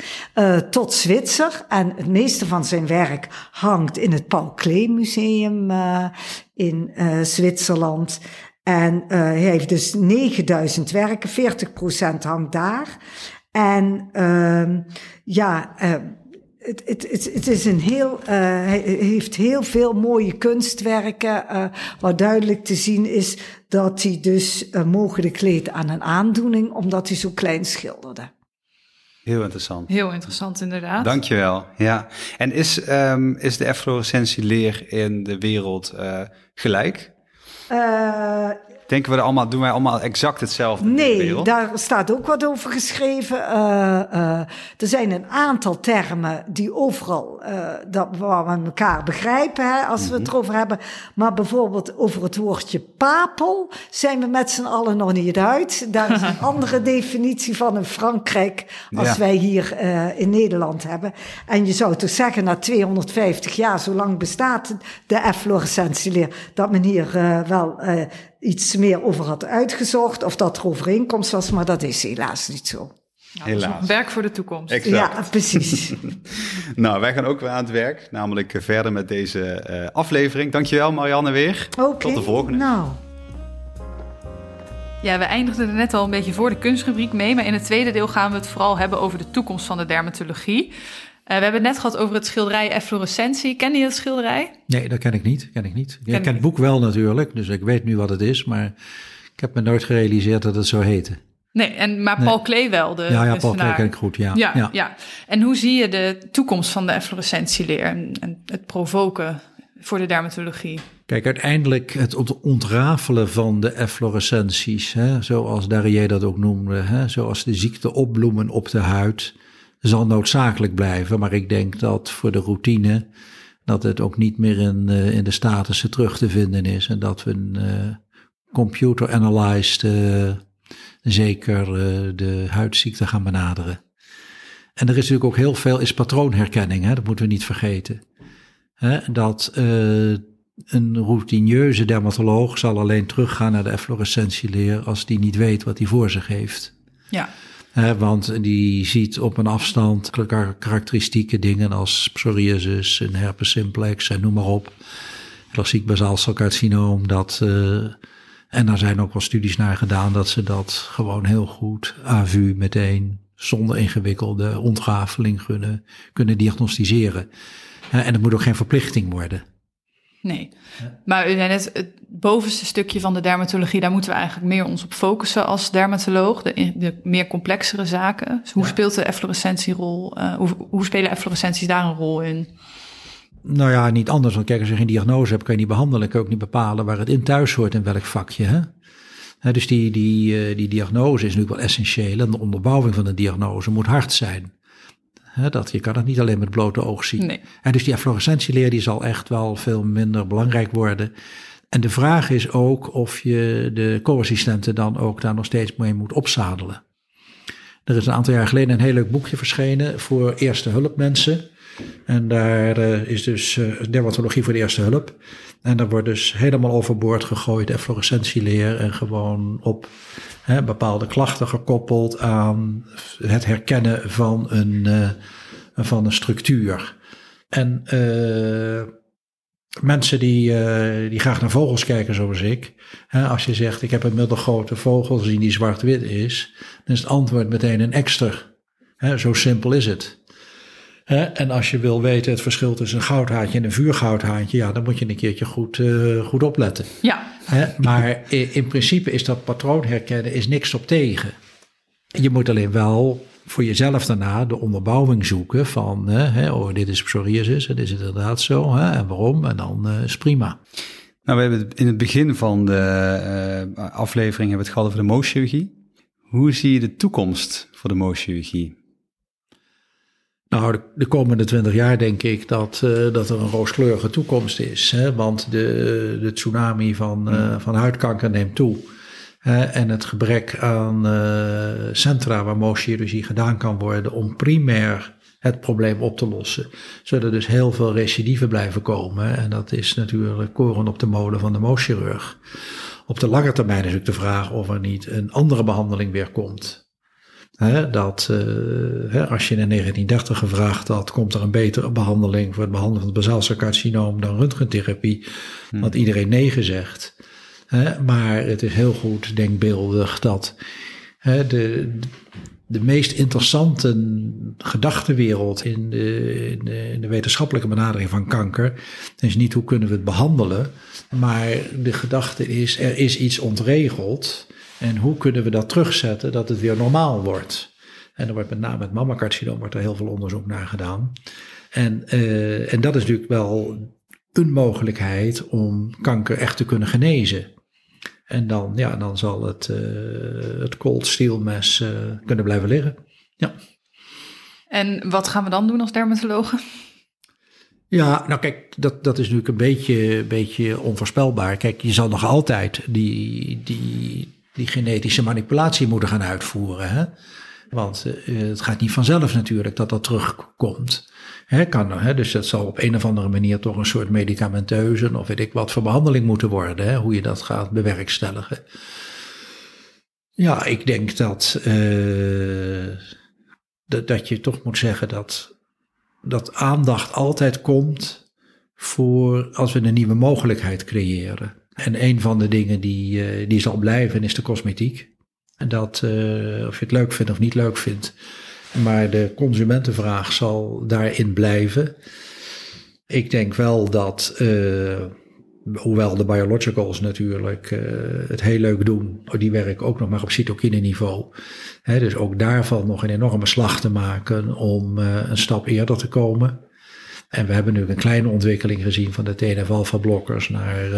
tot Zwitser. En het meeste van zijn werk hangt in het Paul Klee Museum in Zwitserland. En hij heeft dus 9000 werken, 40% hangt daar. En ja, het, het, het, het is een heel, uh, hij heeft heel veel mooie kunstwerken, uh, waar duidelijk te zien is dat hij dus uh, mogelijk leed aan een aandoening, omdat hij zo klein schilderde. Heel interessant. Heel interessant, inderdaad. Dankjewel. Ja. En is, um, is de efflorescentieleer in de wereld gelijk? Denken we er allemaal, doen wij allemaal exact hetzelfde? Nee, daar staat ook wat over geschreven. Uh, uh, er zijn een aantal termen die overal, uh, dat, waar we elkaar begrijpen, hè, als we het mhm. erover hebben. Maar bijvoorbeeld over het woordje papel zijn we met z'n allen nog niet uit. Daar is een andere definitie van in Frankrijk als ja. wij hier in Nederland hebben. En je zou toch zeggen, na 250 jaar, zo lang bestaat de efflorescentieleer, dat men hier wel iets meer over had uitgezocht of dat er overeenkomst was, maar dat is helaas niet zo. Helaas. Werk voor de toekomst. Exact. Ja, precies. nou, wij gaan ook weer aan het werk, namelijk verder met deze uh, aflevering. Dankjewel Marianne weer. Okay. Tot de volgende. Nou. Ja, we eindigden er net al een beetje voor de kunstrubriek mee, maar in het tweede deel gaan we het vooral hebben over de toekomst van de dermatologie. Uh, we hebben het net gehad over het schilderij Efflorescentie. Ken je dat schilderij? Nee, dat ken ik niet. Ken ik niet. Ken ik ken het boek wel natuurlijk, dus ik weet nu wat het is, maar ik heb me nooit gerealiseerd dat het zo heette. Nee, en, maar Paul Klee wel. De ja, ja Paul Klee ken ik goed, ja. Ja, ja. ja. En hoe zie je de toekomst van de efflorescentieleer en, en het provoken voor de dermatologie? Kijk, uiteindelijk het ontrafelen van de efflorescenties, hè, zoals Darier dat ook noemde, hè, zoals de ziekte opbloemen op de huid, zal noodzakelijk blijven. Maar ik denk dat voor de routine dat het ook niet meer in, uh, in de statussen terug te vinden is. En dat we een uh, computer-analyzed uh, zeker de huidziekte gaan benaderen. En er is natuurlijk ook heel veel is patroonherkenning, hè? dat moeten we niet vergeten. Hè? Dat een routineuze dermatoloog zal alleen teruggaan naar de efflorescentieleer als die niet weet wat hij voor zich heeft. Ja want die ziet op een afstand karakteristieke dingen als psoriasis en herpes simplex en noem maar op. Klassiek basaalcelcarcinoom. Dat, uh, en daar zijn ook wel studies naar gedaan dat ze dat gewoon heel goed AVU meteen zonder ingewikkelde ontrafeling kunnen, kunnen diagnosticeren. en het moet ook geen verplichting worden. Nee, maar u zei net, het bovenste stukje van de dermatologie, daar moeten we eigenlijk meer ons op focussen als dermatoloog, de, de meer complexere zaken. Dus hoe speelt de efflorescentierol, uh, hoe, hoe spelen efflorescenties daar een rol in? Nou ja, niet anders, want kijk, als je geen diagnose hebt, kan je niet behandelen, kan je ook niet bepalen waar het in thuis hoort in welk vakje. Hè? He, dus die, die, uh, die diagnose is natuurlijk wel essentieel en de onderbouwing van de diagnose moet hard zijn dat, je kan het niet alleen met blote oog zien. Nee. En dus die efflorescentieleer die zal echt wel veel minder belangrijk worden. En de vraag is ook of je de co-assistenten dan ook daar nog steeds mee moet opzadelen. Er is een aantal jaar geleden een heel leuk boekje verschenen voor eerste hulpmensen. En daar uh, is dus uh, dermatologie voor de eerste hulp. En daar wordt dus helemaal overboord gegooid, efflorescentieleer en gewoon op hè, bepaalde klachten gekoppeld aan het herkennen van een, uh, van een structuur. En mensen die, die graag naar vogels kijken zoals ik, hè, als je zegt ik heb een middelgrote vogel gezien die zwart-wit is, dan is het antwoord meteen een ekster. Hè, zo simpel is het. En als je wil weten het verschil tussen een goudhaantje en een vuurgoudhaantje, ja, dan moet je een keertje goed, uh, goed opletten. Ja. Maar in principe is dat patroon herkennen is niks op tegen. Je moet alleen wel voor jezelf daarna de onderbouwing zoeken van, hè, oh, dit is psoriasis, dit is inderdaad zo, hè, en waarom, en dan uh, is prima. Nou, we hebben in het begin van de uh, aflevering hebben we het gehad over de mooschirurgie. Hoe zie je de toekomst voor de mooschirurgie? Nou, de, komende twintig jaar denk ik dat, uh, dat er een rooskleurige toekomst is. Hè? Want de, de tsunami van, uh, van huidkanker neemt toe. en het gebrek aan uh, centra waar mooschirurgie gedaan kan worden om primair het probleem op te lossen. Zullen dus heel veel recidieven blijven komen. En dat is natuurlijk koren op de molen van de mooschirurg. Op de lange termijn is ook de vraag of er niet een andere behandeling weer komt dat uh, als je in 1930 gevraagd had, komt er een betere behandeling voor het behandelen van het basaalcelcarcinoom dan röntgentherapie, hmm. iedereen nee gezegd. maar het is heel goed denkbeeldig dat de, de meest interessante gedachtenwereld in de, in, de, in de wetenschappelijke benadering van kanker is niet hoe kunnen we het behandelen, maar de gedachte is er is iets ontregeld en hoe kunnen we dat terugzetten dat het weer normaal wordt. En er wordt met name met mammacarcinoom wordt er heel veel onderzoek naar gedaan. En, uh, en dat is natuurlijk wel een mogelijkheid om kanker echt te kunnen genezen. En dan, ja, dan zal het, uh, het cold steel mes uh, kunnen blijven liggen. Ja. En wat gaan we dan doen als dermatologen? Ja, nou kijk, dat, dat is natuurlijk een beetje, beetje onvoorspelbaar. Kijk, je zal nog altijd die, die, die genetische manipulatie moeten gaan uitvoeren. Hè? Want uh, het gaat niet vanzelf natuurlijk dat dat terugkomt. Hè, kan, hè, dus dat zal op een of andere manier toch een soort medicamenteuze of weet ik wat voor behandeling moeten worden. Hè, hoe je dat gaat bewerkstelligen. Ja, ik denk dat, dat, dat je toch moet zeggen dat, dat aandacht altijd komt voor als we een nieuwe mogelijkheid creëren. En een van de dingen die, uh, die zal blijven is de cosmetiek. En dat, uh, of je het leuk vindt of niet leuk vindt, maar de consumentenvraag zal daarin blijven. Ik denk wel dat, uh, hoewel de biologicals natuurlijk het heel leuk doen, die werken ook nog maar op cytokine niveau. Dus ook daarvan nog een enorme slag te maken om een stap eerder te komen. En we hebben nu een kleine ontwikkeling gezien van de TNF-alpha-blokkers naar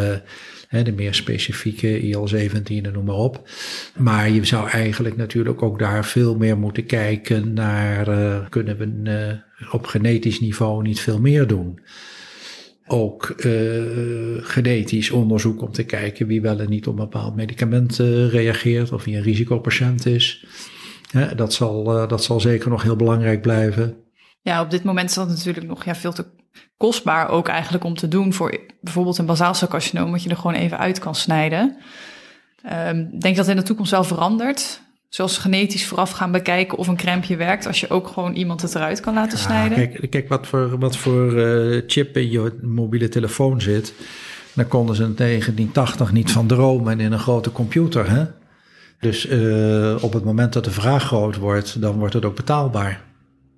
de meer specifieke IL-17 en noem maar op. Maar je zou eigenlijk natuurlijk ook daar veel meer moeten kijken naar, uh, kunnen we uh, op genetisch niveau niet veel meer doen? Ook uh, genetisch onderzoek om te kijken wie wel en niet op een bepaald medicament reageert of wie een risicopatiënt is. dat, zal, dat zal zeker nog heel belangrijk blijven. Ja, op dit moment is dat natuurlijk nog ja, veel te kostbaar ook eigenlijk om te doen voor bijvoorbeeld een basaalcelcarcinoom, wat je er gewoon even uit kan snijden. Um, denk dat in de toekomst wel verandert. Zoals genetisch vooraf gaan bekijken of een crèmpje werkt, als je ook gewoon iemand het eruit kan laten snijden. Kijk, kijk wat voor, wat voor uh, chip in je mobiele telefoon zit. Daar konden ze in 1980 niet van dromen in een grote computer. Hè? Dus uh, op het moment dat de vraag groot wordt, dan wordt het ook betaalbaar.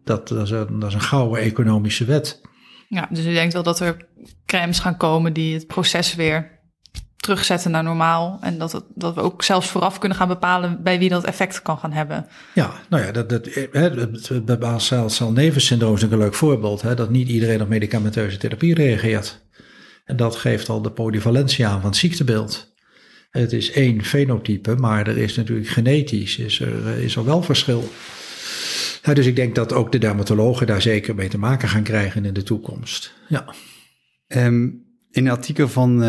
Dat, dat, is, een, dat is een gouden economische wet. Ja, dus u denkt wel dat er crèmes gaan komen die het proces weer terugzetten naar normaal. En dat, het, dat we ook zelfs vooraf kunnen gaan bepalen bij wie dat effect kan gaan hebben. Ja, nou ja, dat, dat, het basaalcelnevensyndroom is een leuk voorbeeld. Hè, dat niet iedereen op medicamenteuze therapie reageert. En dat geeft al de polyvalentie aan van het ziektebeeld. Het is één fenotype, maar er is natuurlijk genetisch is er, is er wel verschil dus ik denk dat ook de dermatologen daar zeker mee te maken gaan krijgen in de toekomst. Ja. Um, in een artikel van uh,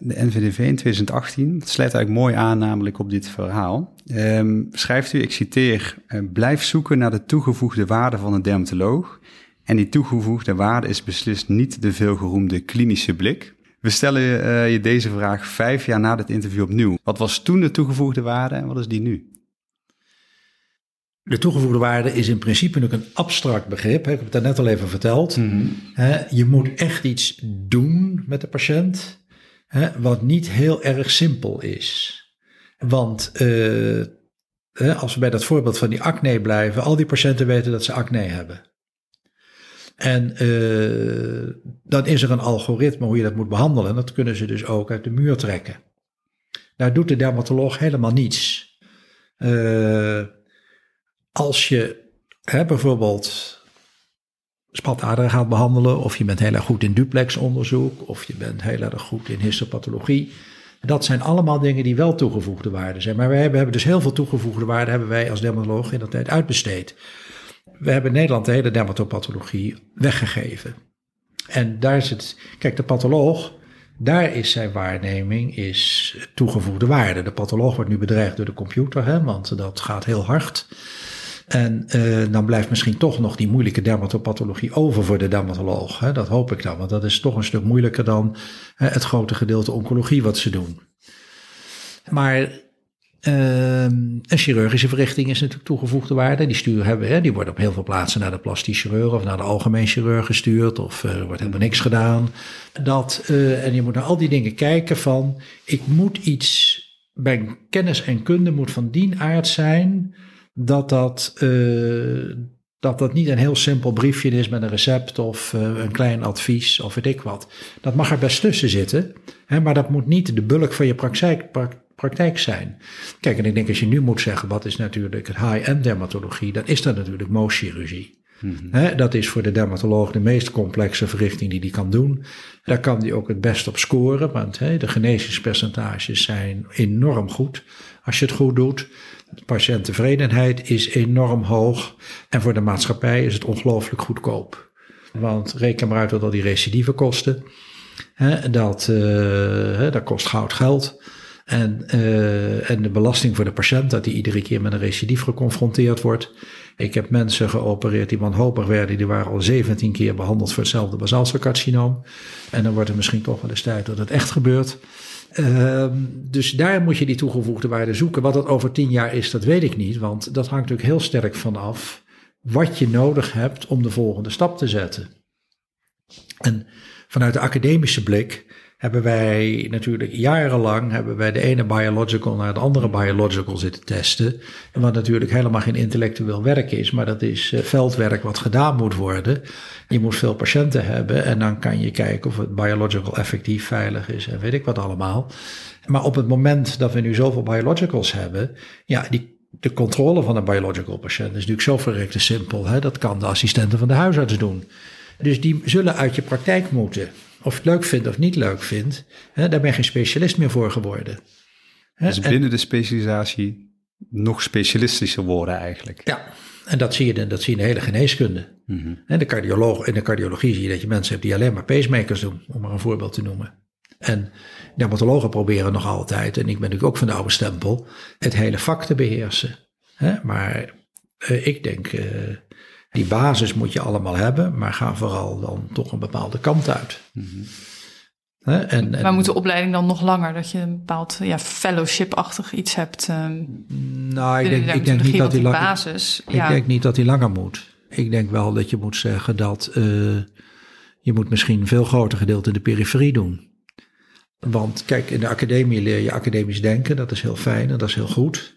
de NVDV in 2018, dat sluit eigenlijk mooi aan namelijk op dit verhaal, um, schrijft u, ik citeer, uh, blijf zoeken naar de toegevoegde waarde van een dermatoloog. En die toegevoegde waarde is beslist niet de veelgeroemde klinische blik. We stellen uh, je deze vraag vijf jaar na dit interview opnieuw. Wat was toen de toegevoegde waarde en wat is die nu? De toegevoegde waarde is in principe ook een abstract begrip. Ik heb het daar net al even verteld. Mm Je moet echt iets doen met de patiënt, wat niet heel erg simpel is. Want uh, als we bij dat voorbeeld van die acne blijven, al die patiënten weten dat ze acne hebben. En uh, dan is er een algoritme hoe je dat moet behandelen. En dat kunnen ze dus ook uit de muur trekken. Daar doet de dermatoloog helemaal niets. Uh, als je hè, bijvoorbeeld spataderen gaat behandelen, of je bent heel erg goed in duplexonderzoek, of je bent heel erg goed in histopathologie. Dat zijn allemaal dingen die wel toegevoegde waarden zijn. Maar wij hebben, dus heel veel toegevoegde waarden hebben wij als dermatoloog in de tijd uitbesteed. We hebben in Nederland de hele dermatopathologie weggegeven. En daar is het, kijk, de patholoog, daar is zijn waarneming is toegevoegde waarde. De patholoog wordt nu bedreigd door de computer, hè, want dat gaat heel hard. En uh, dan blijft misschien toch nog die moeilijke dermatopathologie over voor de dermatoloog. Hè? Dat hoop ik dan, want dat is toch een stuk moeilijker dan hè, het grote gedeelte oncologie wat ze doen. Maar uh, een chirurgische verrichting is natuurlijk toegevoegde waarde. Die stuur hebben, hè, die worden op heel veel plaatsen naar de plastisch chirurg of naar de algemeen chirurg gestuurd. Of uh, er wordt helemaal niks gedaan. Dat, uh, en je moet naar al die dingen kijken van, ik moet iets, mijn kennis en kunde moet van die aard zijn dat dat, eh, dat dat niet een heel simpel briefje is met een recept of eh, een klein advies of weet ik wat. Dat mag er best tussen zitten, hè, maar dat moet niet de bulk van je praktijk, pra- praktijk zijn. Kijk, en ik denk als je nu moet zeggen wat is natuurlijk het high-end dermatologie, dan is dat natuurlijk mooschirurgie. Hè, dat is voor de dermatoloog de meest complexe verrichting die die kan doen. Daar kan die ook het best op scoren, want de genezingspercentages zijn enorm goed als je het goed doet. De patiënttevredenheid is enorm hoog en voor de maatschappij is het ongelooflijk goedkoop. Want reken maar uit wat al die recidive kosten. Dat, hè, dat kost goud geld. En, eh, en de belasting voor de patiënt, dat die iedere keer met een recidief geconfronteerd wordt. Ik heb mensen geopereerd die wanhopig werden, die waren al 17 keer behandeld voor hetzelfde basalcelcarcinoom. En dan wordt er misschien toch wel eens tijd dat het echt gebeurt. Ehm, dus daar moet je die toegevoegde waarde zoeken. Wat dat over 10 jaar is, dat weet ik niet, want dat hangt natuurlijk heel sterk vanaf wat je nodig hebt om de volgende stap te zetten. En vanuit de academische blik hebben wij natuurlijk jarenlang hebben wij de ene biological naar de andere biological zitten testen. En wat natuurlijk helemaal geen intellectueel werk is, maar dat is eh, veldwerk wat gedaan moet worden. Je moet veel patiënten hebben en dan kan je kijken of het biological effectief veilig is en weet ik wat allemaal. Maar op het moment dat we nu zoveel biologicals hebben, ja, die de controle van een biological patiënt is natuurlijk zo verrekte simpel. Hè? Dat kan de assistenten van de huisarts doen. Dus die zullen uit je praktijk moeten. Of je het leuk vindt of niet leuk vindt, hè, daar ben je geen specialist meer voor geworden. Hè, Dus en- binnen de specialisatie nog specialistischer worden eigenlijk. ja, en dat zie je, dat zie je in de hele geneeskunde. En de cardioloog, in de cardiologie zie je dat je mensen hebt die alleen maar pacemakers doen, om maar een voorbeeld te noemen. En dermatologen proberen nog altijd, en ik ben natuurlijk ook van de oude stempel, het hele vak te beheersen. Hè, Maar eh, ik denk, eh, die basis moet je allemaal hebben, maar ga vooral dan toch een bepaalde kant uit. Hè, en, en- Maar moet de opleiding dan nog langer? Dat je een bepaald ja, fellowship-achtig iets hebt? ehm nou, ik denk, de ik denk niet dat die die lang, basis. Ik ja, denk niet dat die langer moet. Ik denk wel dat je moet zeggen dat eh, je moet misschien een veel groter gedeelte in de periferie doen. Want kijk, in de academie leer je academisch denken, dat is heel fijn en dat is heel goed.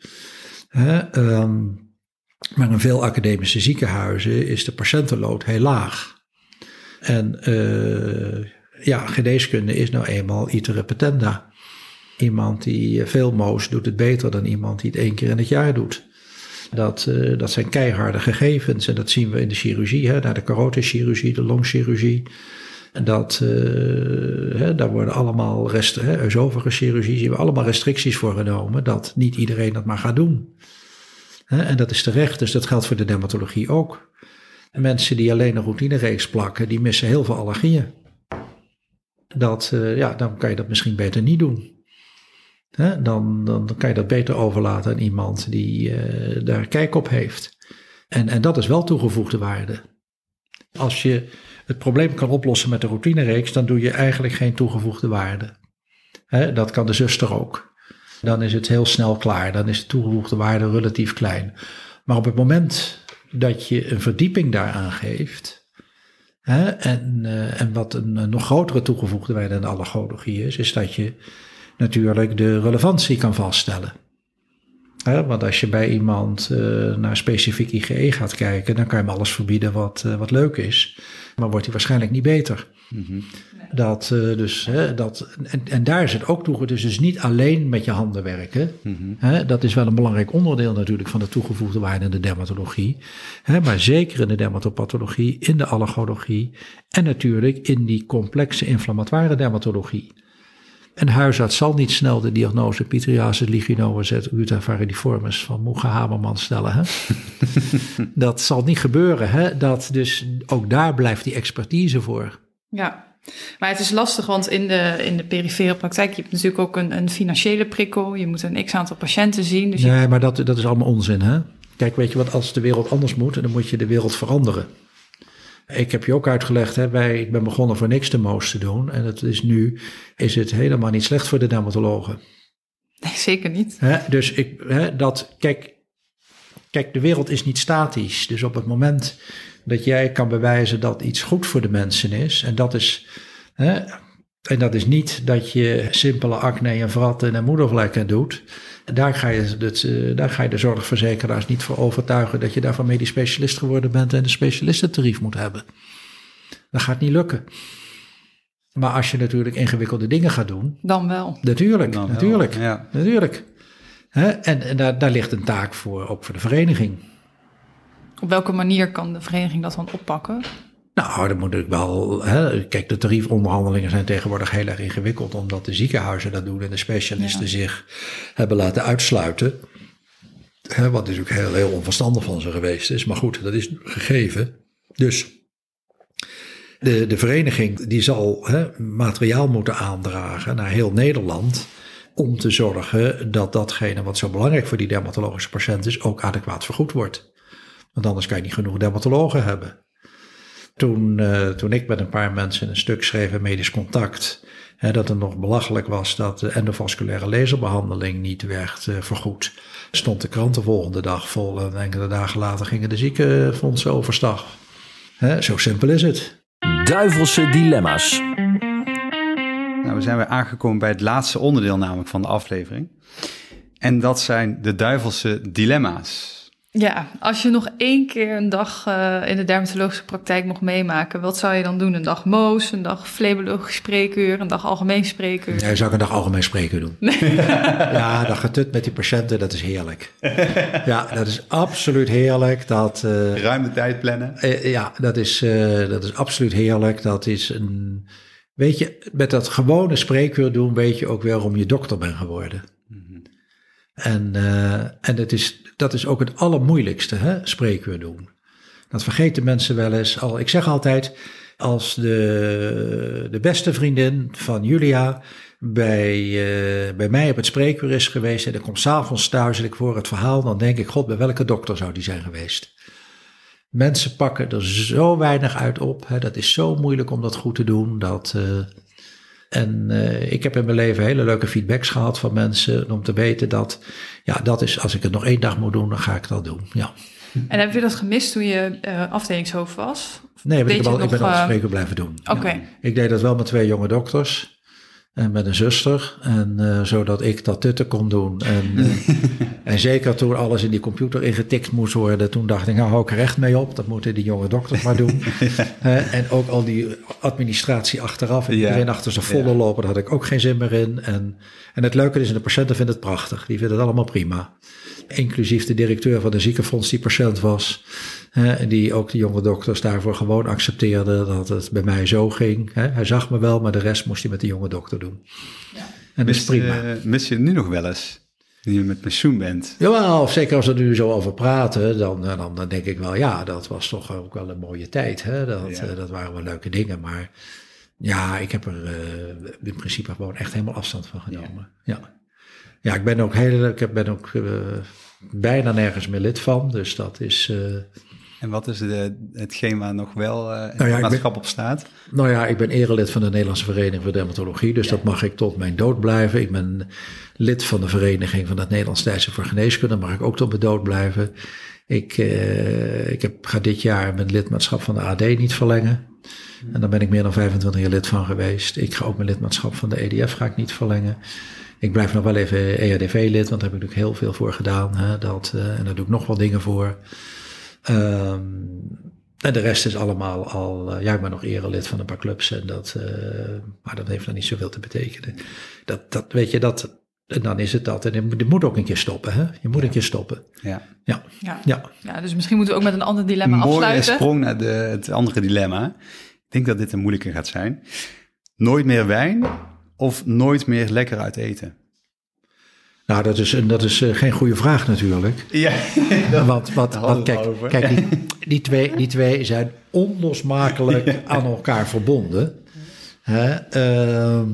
Hè, ehm, maar in veel academische ziekenhuizen is de patiëntenlood heel laag. En eh, ja, geneeskunde is nou eenmaal iter repetenda. Iemand die veel moos doet het beter dan iemand die het één keer in het jaar doet. Dat, eh, dat zijn keiharde gegevens en dat zien we in de chirurgie, hè, naar de carotischirurgie, de longchirurgie. Dat, eh, hè, daar worden allemaal rest, chirurgie, zien we allemaal restricties voor genomen, dat niet iedereen dat maar gaat doen. En dat is terecht, dus dat geldt voor de dermatologie ook. En mensen die alleen een routinereeks plakken, die missen heel veel allergieën. Dat, eh, ja, dan kan je dat misschien beter niet doen. Dan, dan, kan je dat beter overlaten aan iemand die eh, daar kijk op heeft. En, en dat is wel toegevoegde waarde. Als je het probleem kan oplossen met de routinereeks, dan doe je eigenlijk geen toegevoegde waarde. Dat kan de zuster ook. Dan is het heel snel klaar. Dan is de toegevoegde waarde relatief klein. Maar op het moment dat je een verdieping daaraan geeft. Hè, en, eh, en wat een, nog grotere toegevoegde waarde aan de allergologie is, is dat je natuurlijk de relevantie kan vaststellen. Want als je bij iemand eh, naar specifiek IgE gaat kijken, dan kan je hem alles verbieden wat, eh, wat leuk is. Maar wordt hij waarschijnlijk niet beter. Dat, eh, dus, hè, dat, en, en daar is het ook toe. Dus, dus niet alleen met je handen werken. Hè, dat is wel een belangrijk onderdeel natuurlijk van de toegevoegde waarde in de dermatologie. Hè, maar zeker in de dermatopathologie, in de allergologie. En natuurlijk in die complexe inflammatoire dermatologie. Een huisarts zal niet snel de diagnose pitriasis lichinoides et uta varidiformis van Moege Haberman stellen. Hè? dat zal niet gebeuren. Hè? Dat, dus ook daar blijft die expertise voor. Ja, maar het is lastig, want in de, in de perifere praktijk, je hebt natuurlijk ook een, een financiële prikkel. Je moet een x-aantal patiënten zien. Dus je- Nee, maar dat, dat is allemaal onzin. Hè? Kijk, weet je wat, als de wereld anders moet, dan moet je de wereld veranderen. Ik heb je ook uitgelegd, hè, wij, ik ben begonnen voor niks de moos te doen. En het is nu is het helemaal niet slecht voor de dermatologen. Nee, zeker niet. Hè, dus ik, hè, dat, kijk, kijk, de wereld is niet statisch. Dus op het moment dat jij kan bewijzen dat iets goed voor de mensen is, en dat is, hè, en dat is niet dat je simpele acne en vratten en moedervlekken doet. Daar ga, je het, eh, daar ga je de zorgverzekeraars niet voor overtuigen dat je daarvan medisch specialist geworden bent en een specialistentarief moet hebben. Dat gaat niet lukken. Maar als je natuurlijk ingewikkelde dingen gaat doen. Dan wel. Natuurlijk, Dan wel, natuurlijk, ja. natuurlijk. Hè? En, en daar, daar ligt een taak voor, ook voor de vereniging. Op welke manier kan de vereniging dat dan oppakken? Nou, dan moet ik wel. Hè, kijk, de tariefonderhandelingen zijn tegenwoordig heel erg ingewikkeld, omdat de ziekenhuizen dat doen en de specialisten Ja. zich hebben laten uitsluiten. Hè, wat natuurlijk heel, heel onverstandig van ze geweest is. Maar goed, dat is gegeven. Dus de, de vereniging die zal hè, materiaal moeten aandragen naar heel Nederland. Om te zorgen dat datgene wat zo belangrijk voor die dermatologische patiënt is, ook adequaat vergoed wordt. Want anders kan je niet genoeg dermatologen hebben. Toen, eh, toen ik met een paar mensen een stuk schreef in Medisch Contact, hè, dat het nog belachelijk was dat de endovasculaire laserbehandeling niet werd eh, vergoed, stond de krant de volgende dag vol en enkele dagen later gingen de ziekenfondsen overstag. Hè, zo simpel is het. Duivelse dilemma's. Nou, we zijn weer aangekomen bij het laatste onderdeel namelijk van de aflevering. En dat zijn de duivelse dilemma's. Ja, als je nog één keer een dag eh, in de dermatologische praktijk mocht meemaken, wat zou je dan doen? Een dag Moos, een dag flebologisch spreekuur, een dag algemeen spreekuur? Nee, zou ik een dag algemeen spreken doen. ja, dat getut met die patiënten, dat is heerlijk. Ja, dat is absoluut heerlijk. Dat, eh, Ruim de tijd plannen. Eh, ja, dat is, eh, dat is absoluut heerlijk. Dat is een. Weet je, met dat gewone spreekuur doen, weet je ook weer waarom je dokter bent geworden. En, eh, en het is, dat is ook het allermoeilijkste, hè, spreekuur doen. Dat vergeten mensen wel eens. Al, ik zeg altijd, als de, de beste vriendin van Julia bij, eh, bij mij op het spreekuur is geweest en ik kom s'avonds thuis en ik hoor het verhaal, dan denk ik, god, bij welke dokter zou die zijn geweest? Mensen pakken er zo weinig uit op. Hè. Dat is zo moeilijk om dat goed te doen. Dat, eh, en eh, ik heb in mijn leven hele leuke feedbacks gehad van mensen om te weten dat, ja, dat is, als ik het nog één dag moet doen, dan ga ik dat doen. Ja. En heb je dat gemist toen je eh, afdelingshoofd was? Of Nee, maar ik, heb al, ik ben eh, spreker blijven doen. Oké, Ik deed dat wel met twee jonge dokters. En met een zuster. En eh, zodat ik dat tutten kon doen. En, eh, en zeker toen alles in die computer ingetikt moest worden. Toen dacht ik, nou hou ik er recht mee op. Dat moeten die jonge dokters maar doen. Eh, en ook al die administratie achteraf. En Ja. iedereen achter zijn volle Ja. lopen. Daar had ik ook geen zin meer in. En, en het leuke is, en de patiënten vinden het prachtig. Die vinden het allemaal prima. Inclusief de directeur van de ziekenfonds die patiënt was. hè, en die ook de jonge dokters daarvoor gewoon accepteerde dat het bij mij zo ging. hè. Hij zag me wel, maar de rest moest hij met de jonge dokter doen. En dat is prima. mis je het nu nog wel eens? Nu je met pensioen bent. Jawel, zeker als we er nu zo over praten, dan, eh, dan, dan denk ik wel, ja, dat was toch ook wel een mooie tijd. Hè? Dat, Ja. eh, dat waren wel leuke dingen, maar ja, ik heb er eh, in principe gewoon echt helemaal afstand van genomen. Ja, ja. Ik ben ook, heel, ik ben ook eh, bijna nergens meer lid van, dus dat is... eh, En wat is de, hetgeen waar nog wel eh in Nou ja, het ik maatschap op staat? Nou ja, ik ben erelid van de Nederlandse Vereniging voor Dermatologie, dus dat mag ik tot mijn dood blijven. Ik ben lid van de Vereniging van het Nederlands Tijdschrift voor Geneeskunde, mag ik ook tot mijn dood blijven. Ik, ik heb, ga dit jaar mijn lidmaatschap van de AD niet verlengen. En daar ben ik meer dan 25 jaar lid van geweest. Ik ga ook mijn lidmaatschap van de EDF ga ik niet verlengen. Ik blijf nog wel even EHDV-lid, want daar heb ik natuurlijk heel veel voor gedaan. Hè, dat, eh, en daar doe ik nog wel dingen voor. Ehm, en de rest is allemaal al, eh, ja, ik ben nog erelid van een paar clubs en dat, eh, maar dat heeft dan niet zoveel te betekenen. Dat, dat weet je, dat, en dan is het dat. En je moet ook een keer stoppen, hè? Je moet een keer stoppen. Ja. Ja, ja. ja. ja, dus misschien moeten we ook met een ander dilemma Een mooie afsluiten. sprong naar de, het andere dilemma. Ik denk dat dit een moeilijke gaat zijn. Nooit meer wijn of nooit meer lekker uit eten? Nou, dat is, dat is eh, geen goede vraag natuurlijk. Ja, Want, wat, kijk, over. kijk die, die, twee, die twee zijn onlosmakelijk aan elkaar verbonden. Hè? Ehm,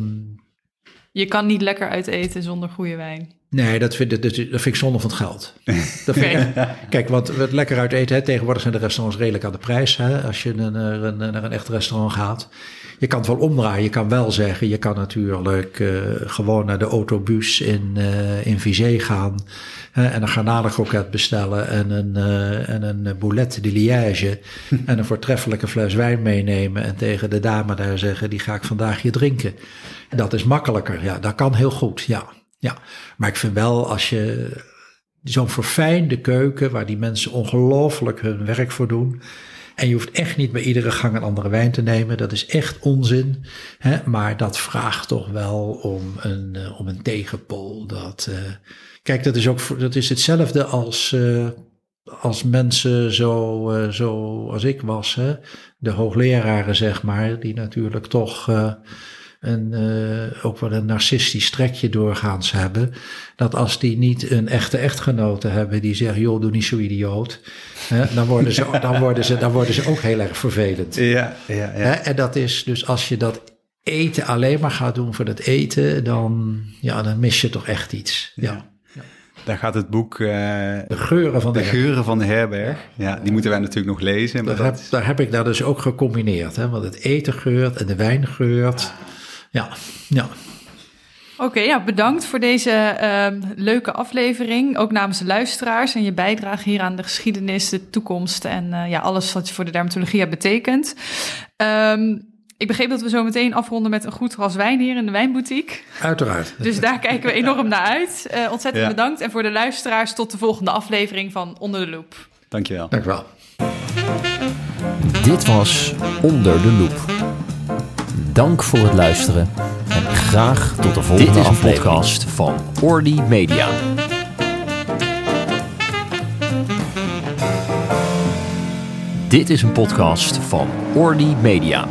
Je kan niet lekker uit eten zonder goede wijn. Nee, dat vind, ik- dat, dat vind ik zonde van het geld. Dat vind ik- kijk, want het lekker uit eten, hè, tegenwoordig zijn de restaurants redelijk aan de prijs. Hè, als je naar een, naar een echt restaurant gaat. Je kan het wel omdraaien. Je kan wel zeggen, je kan natuurlijk eh, gewoon naar de autobus in, eh in Vizé gaan. hè, en een garnalenkroket bestellen en een, eh, en een boulet de liège. en een voortreffelijke fles wijn meenemen. En tegen de dame daar zeggen, die ga ik vandaag hier drinken. Dat is makkelijker. Ja, dat kan heel goed, ja. Ja, maar ik vind wel als je zo'n verfijnde keuken waar die mensen ongelooflijk hun werk voor doen. En je hoeft echt niet bij iedere gang een andere wijn te nemen. Dat is echt onzin. Hè? Maar dat vraagt toch wel om een, om een tegenpol. Dat, uh, kijk, dat is, ook, dat is hetzelfde als, uh, als mensen zo, zo als ik was. Hè? De hoogleraren, zeg maar, die natuurlijk toch een, uh, ook wel een narcistisch trekje doorgaans hebben. Dat als die niet een echte echtgenote hebben die zeggen, joh, doe niet zo idioot. Hè, dan, worden ze, dan, worden ze, dan worden ze ook heel erg vervelend. Ja, ja, ja. Hè, en dat is dus als je dat eten alleen maar gaat doen voor het eten, dan, ja, dan mis je toch echt iets. ja. Daar gaat het boek... Uh, de geuren van de, de geuren van de herberg. Ja, die moeten wij natuurlijk nog lezen. Maar daar, heb, daar heb ik daar dus ook gecombineerd. Hè? Want het eten geurt en de wijn geurt. Ja, ja. Oké, ja, bedankt voor deze uh, leuke aflevering. Ook namens de luisteraars en je bijdrage hier aan de geschiedenis, de toekomst en uh, ja, alles wat je voor de dermatologie hebt betekend. Um, ik begreep dat we zo meteen afronden met een goed glas wijn hier in de wijnboutique. Uiteraard. Dus daar kijken we enorm naar uit. Uh, ontzettend ja. bedankt. En voor de luisteraars tot de volgende aflevering van Onder de Loep. Dankjewel. Dankjewel. Dit was Onder de Loep. Dank voor het luisteren en graag tot de volgende Dit is een podcast van Orly Media. Dit is een podcast van Orly Media.